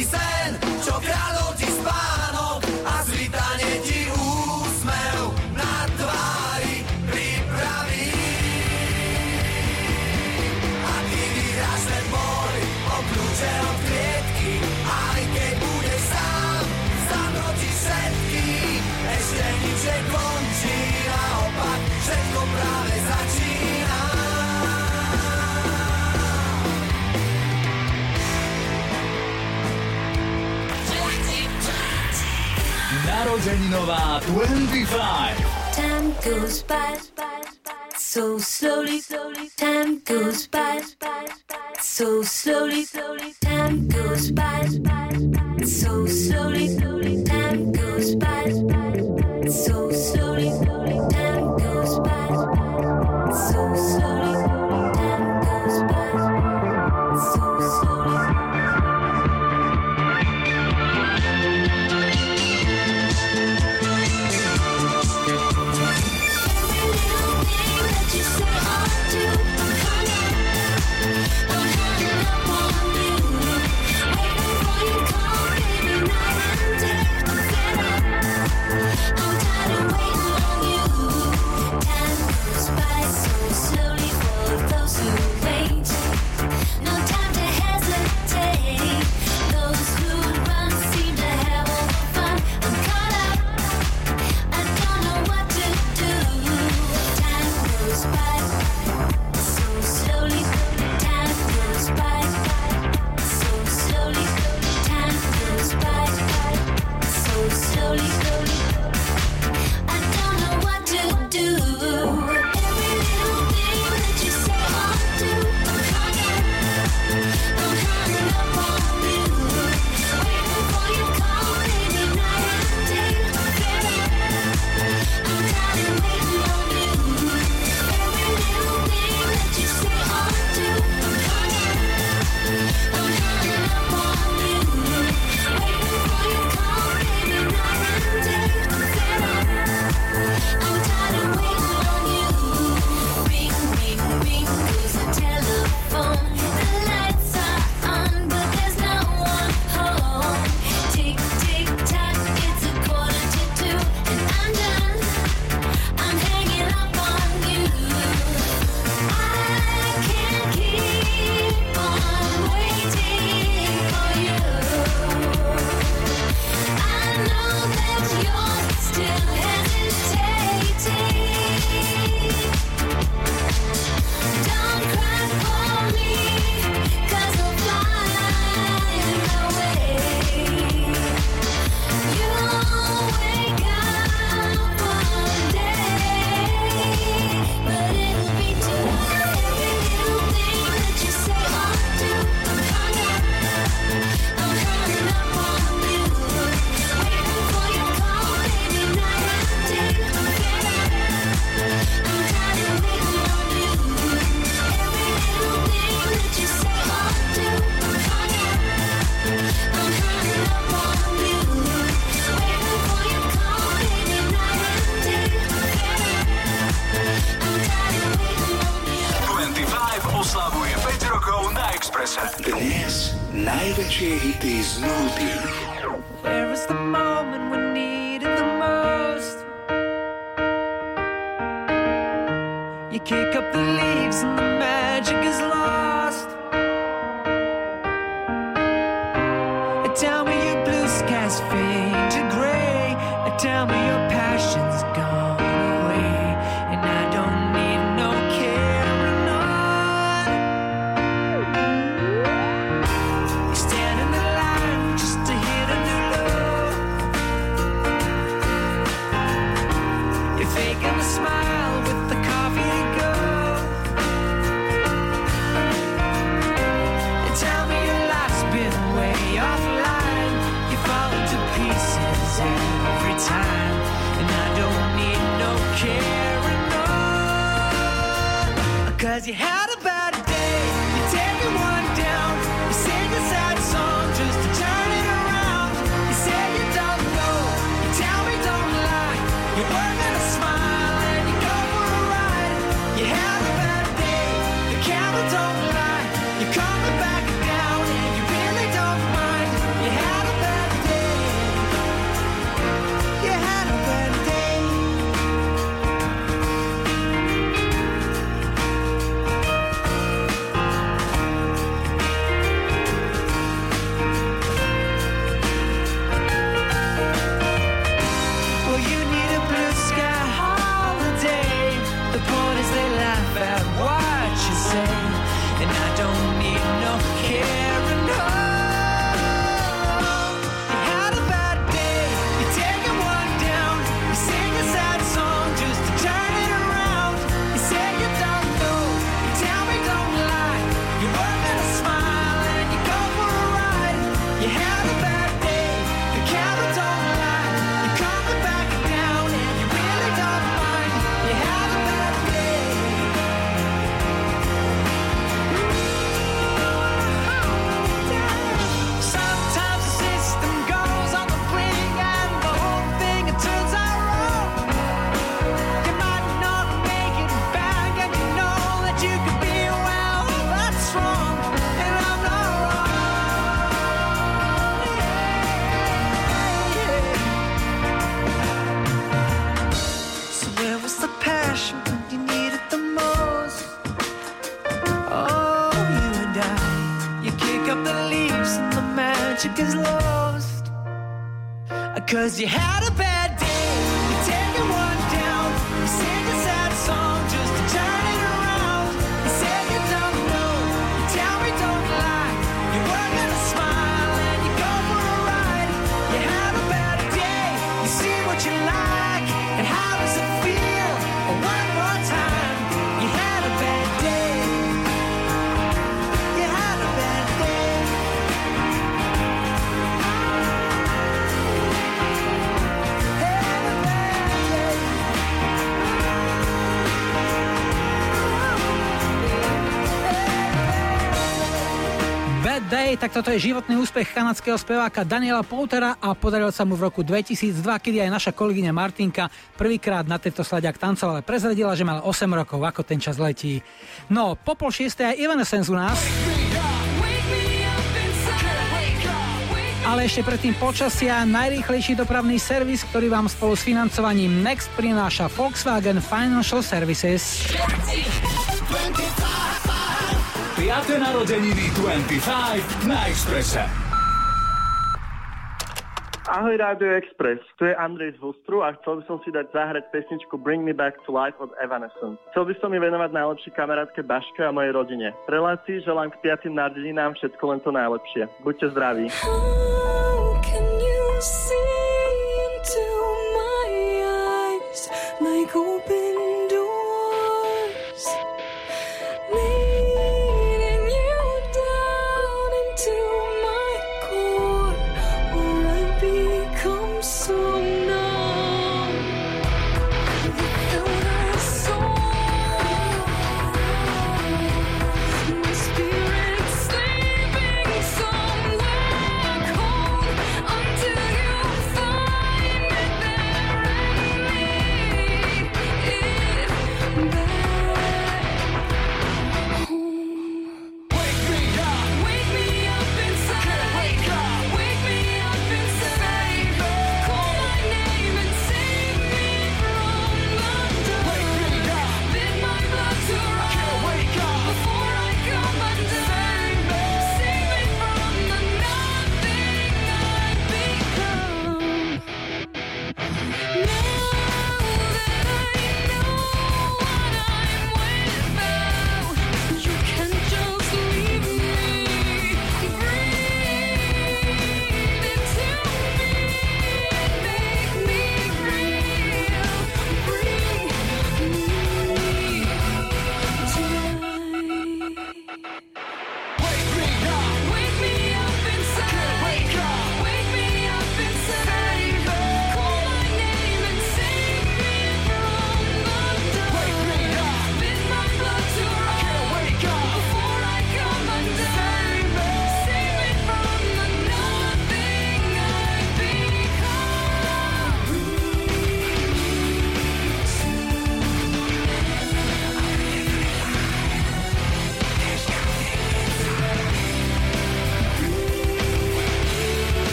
sa skončí
Narodeninová 25.
Time goes by so slowly. Time goes by so slowly. Time goes by so slowly. Time goes by
so
tak toto je životný úspech kanadského speváka Daniela Poutera a podaril sa mu v roku 2002, kedy aj naša kolegyňa Martinka prvýkrát na tento sladiak tancovala. Prezradila, že mal 8 rokov, ako ten čas letí. No, po pol šiestej aj Evanescence u nás. Ale ešte predtým počasia najrýchlejší dopravný servis, ktorý vám spolu s financovaním Next prináša Volkswagen Financial Services.
5. narodeniny 25 na Expresse.
Ahoj Rádio Express, tu je Andrej z Hustru a chcel by som si dať zahrať pesničku Bring Me Back to Life od Evanescence. Chcel by som mi venovať najlepšej kamarátke Baške a mojej rodine. V relácii želám k piatým narodeninám všetko len to najlepšie. Buďte zdraví.
Like open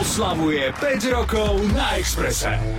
oslavuje 5 rokov na Exprese.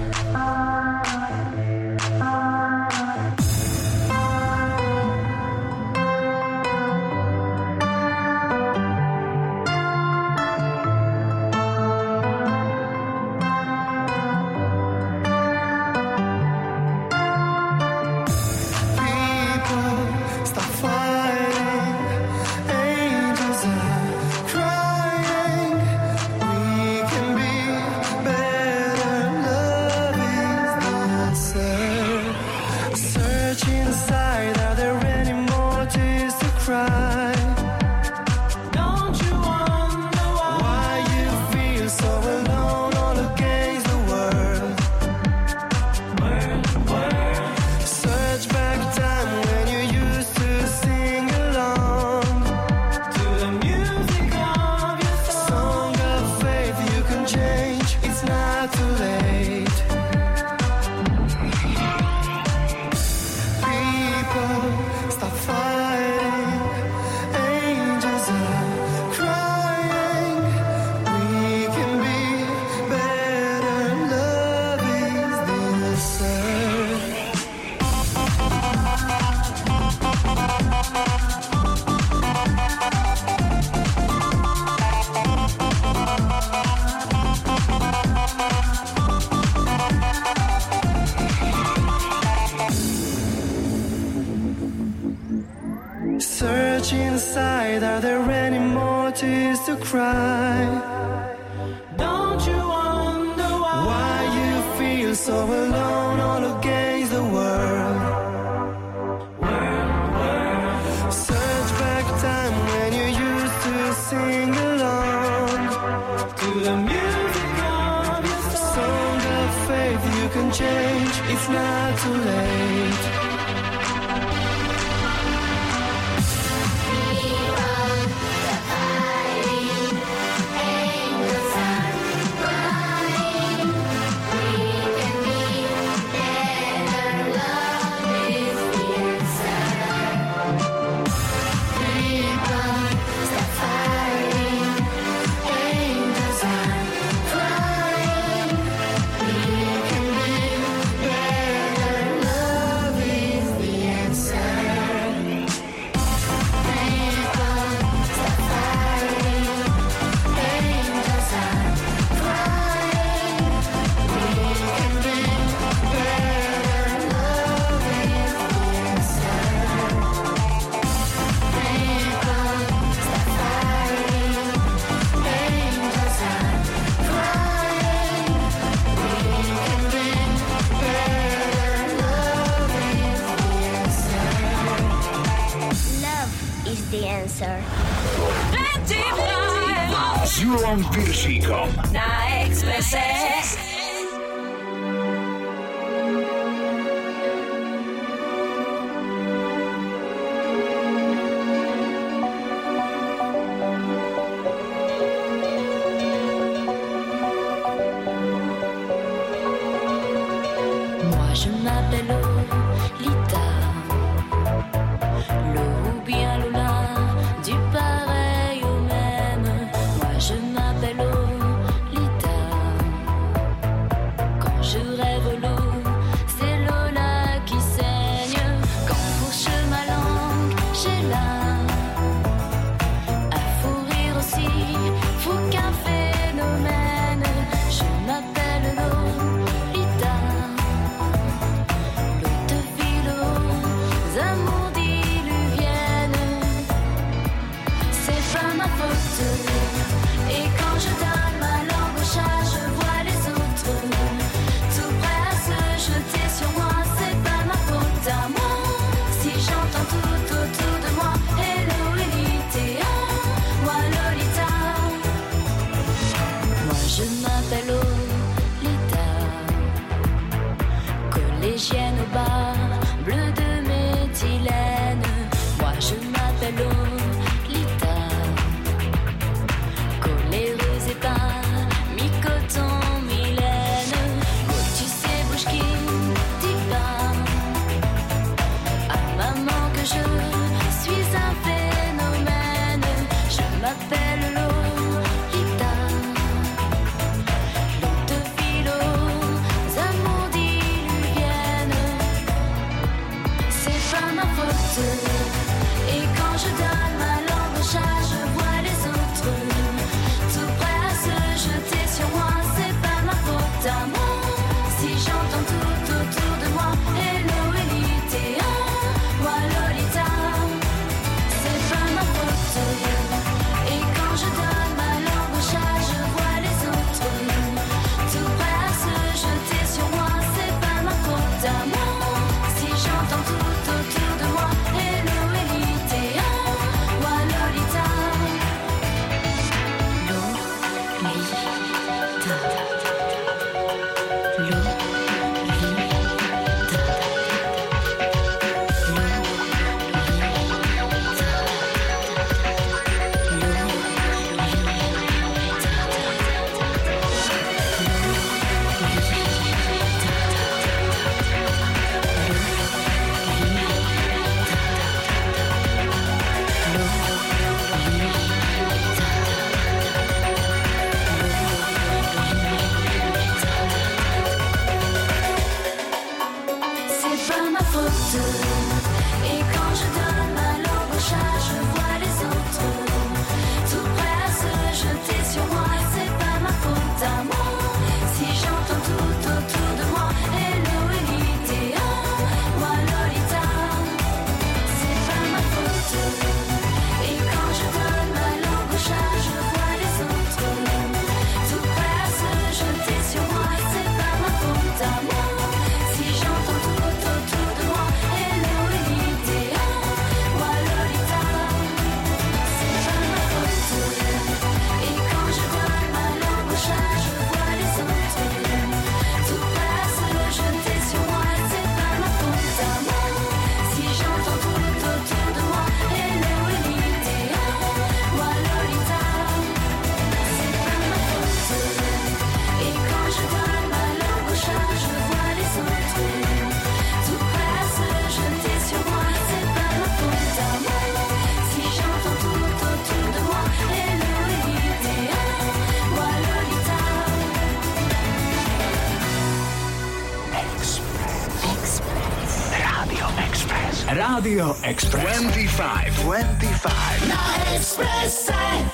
Neo Express.
25. 25.
Not Express. Eh?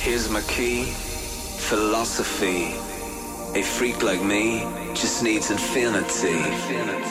Here's my key. Philosophy. A freak like me just needs infinity.
infinity.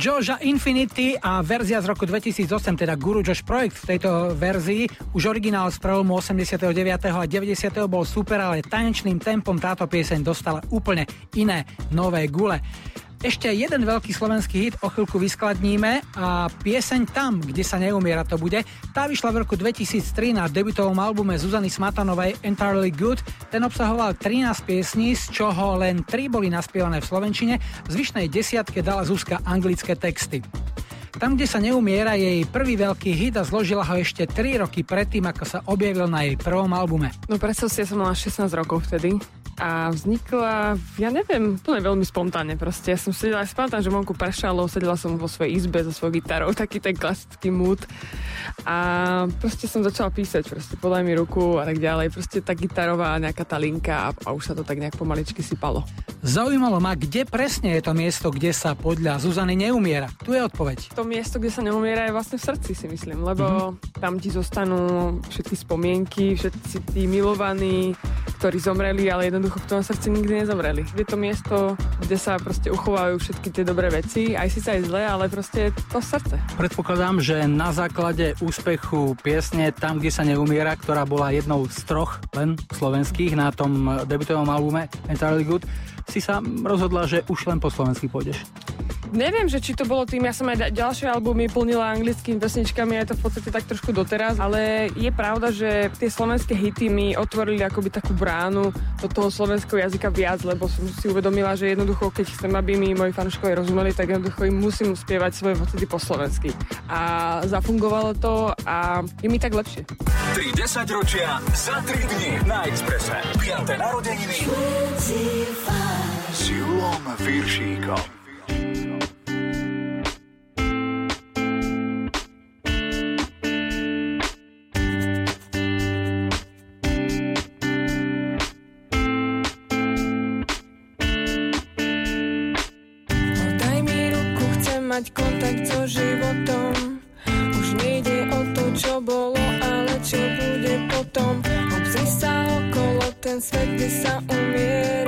Joja Infinity a verzia z roku 2008, teda Guru Josh Projekt v tejto verzii. Už originál z prelomu 89. a 90. bol super, ale tanečným tempom táto pieseň dostala úplne iné nové gule. Ešte jeden veľký slovenský hit o chvíľku vyskladníme a pieseň Tam, kde sa neumiera to bude. Tá vyšla v roku 2003 na debutovom albume Zuzany Smatanovej Entirely Good. Ten obsahoval 13 piesní, z čoho len 3 boli naspievané v slovenčine, v zvyšnej desiatke dala Zuzka anglické texty. Tam, kde sa neumiera, je jej prvý veľký hit a zložila ho ešte 3 roky predtým, ako sa objavil na jej prvom albume.
No predstav ja som mala 16 rokov vtedy a vznikla, ja neviem, úplne veľmi spontánne proste. Ja som sedela, pamätám, že vonku pršalo, sedela som vo svojej izbe so svojou gitarou, taký ten klasický mood a proste som začala písať, proste podaj mi ruku a tak ďalej, proste tá gitarová nejaká tá linka a, a už sa to tak nejak pomaličky sypalo.
Zaujímalo ma, kde presne je to miesto, kde sa podľa Zuzany neumiera. Tu je odpoveď.
To miesto, kde sa neumiera je vlastne v srdci si myslím, lebo mm-hmm. tam ti zostanú všetky spomienky, všetci tí milovaní, ktorí zomreli, ale jednoducho v tom srdci nikdy nezomreli. Je to miesto, kde sa proste uchovajú všetky tie dobré veci, aj síce aj zlé, ale proste to srdce.
Predpokladám, že na základe úspechu piesne Tam, kde sa neumiera, ktorá bola jednou z troch len slovenských na tom debutovom albume Entirely Good, si sa rozhodla, že už len po slovensky pôjdeš.
Neviem, že či to bolo tým, ja som aj ďalšie albumy plnila anglickými pesničkami, je to v podstate tak trošku doteraz, ale je pravda, že tie slovenské hity mi otvorili akoby takú bránu do toho slovenského jazyka viac, lebo som si uvedomila, že jednoducho, keď chcem, aby mi moji fanúškovia rozumeli, tak jednoducho im musím spievať svoje pocity po slovensky. A zafungovalo to a je mi tak lepšie.
3 10 ročia za 3 dni na Exprese. 5. narodeniny s Julom Viršíkom.
Mať kontakt so životom. Už nejde o to, čo bolo, ale čo bude potom. Obzri sa okolo, ten svet, kde sa umiera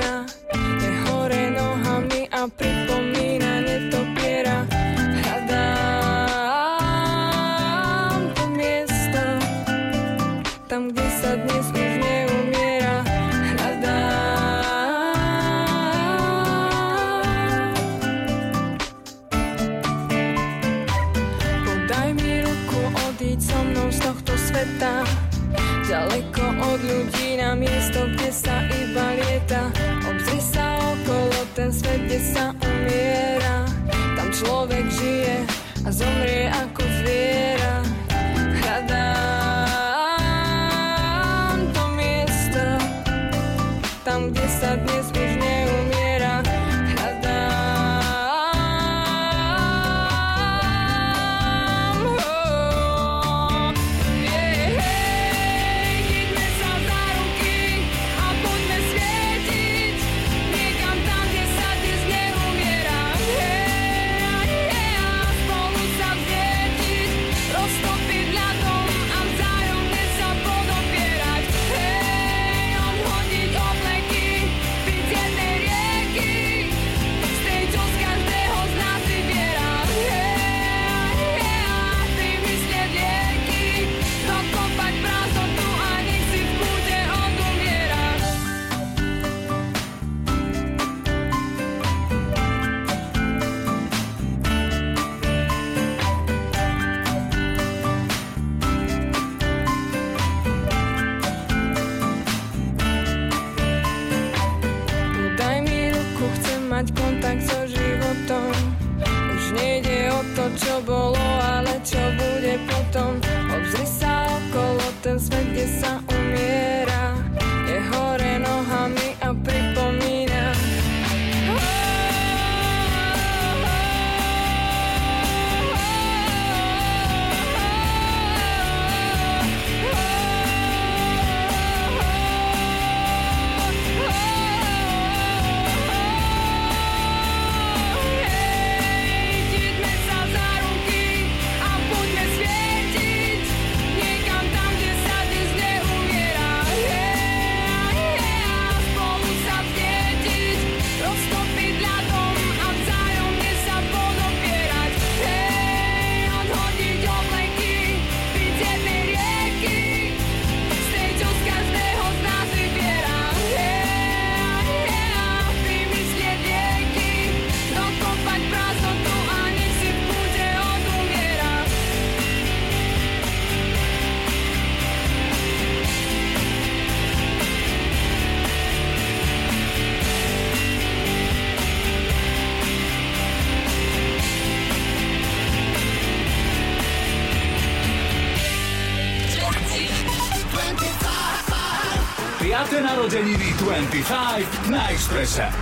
95 na
ekspresa.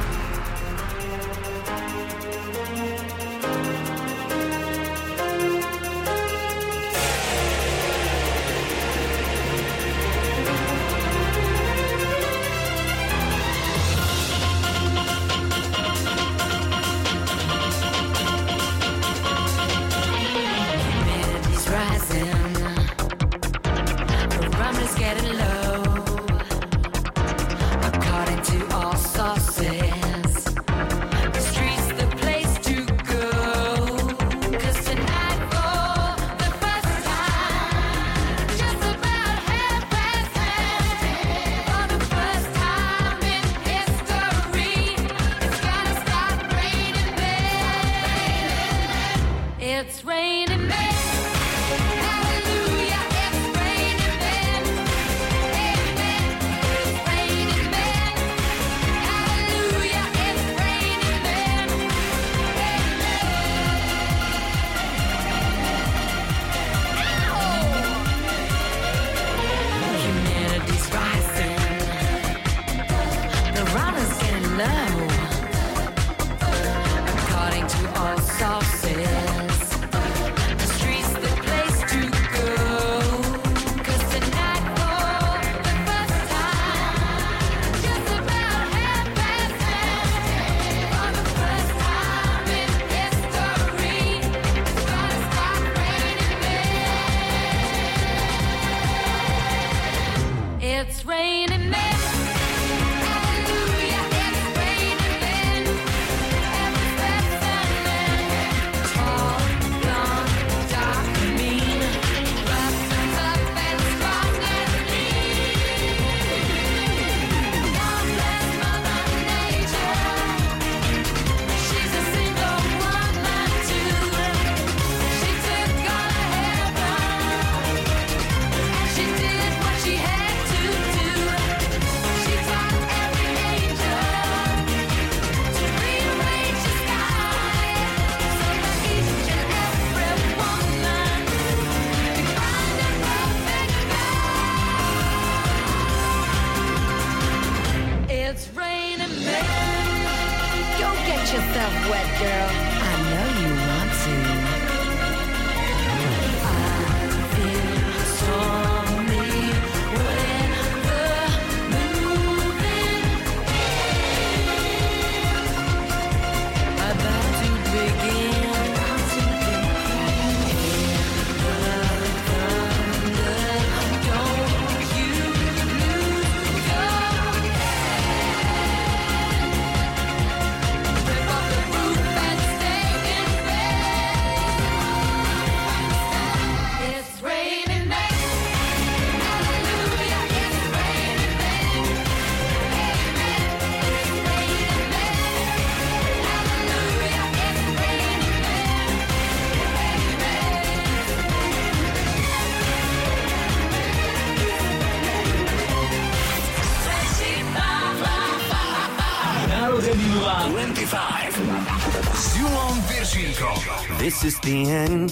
this is the end,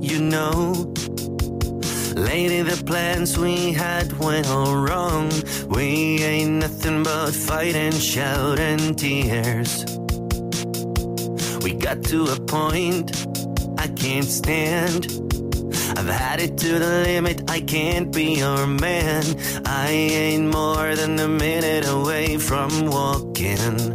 you know. Lady, the plans we had went all wrong. We ain't nothing but fight and shout and tears. We got to a point I can't stand. I've had it to the limit, I can't be your man. I ain't more than a minute away from walking.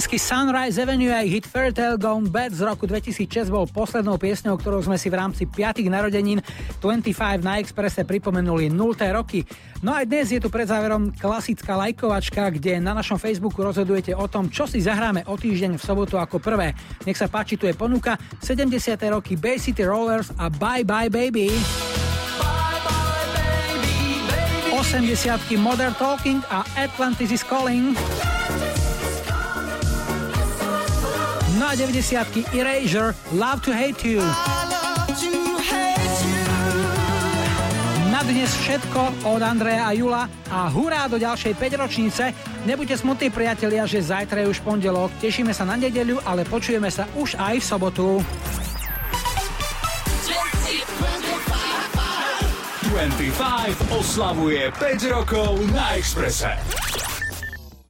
Fínsky Sunrise Avenue a hit Fairytale Gone Bad z roku 2006 bol poslednou piesňou, ktorou sme si v rámci 5. narodenín 25 na Expresse pripomenuli 0. roky. No aj dnes je tu pred záverom klasická lajkovačka, kde na našom Facebooku rozhodujete o tom, čo si zahráme o týždeň v sobotu ako prvé. Nech sa páči, tu je ponuka 70. roky Bay City Rollers a Bye Bye Baby. 80 Modern Talking a Atlantis is Calling. No a 90 Erasure Love to Hate You. Na dnes všetko od Andreja a Jula a hurá do ďalšej 5 ročnice. Nebuďte smutní priatelia, že zajtra je už pondelok. Tešíme sa na nedeľu, ale počujeme sa už aj v sobotu.
25 oslavuje 5 rokov na Exprese.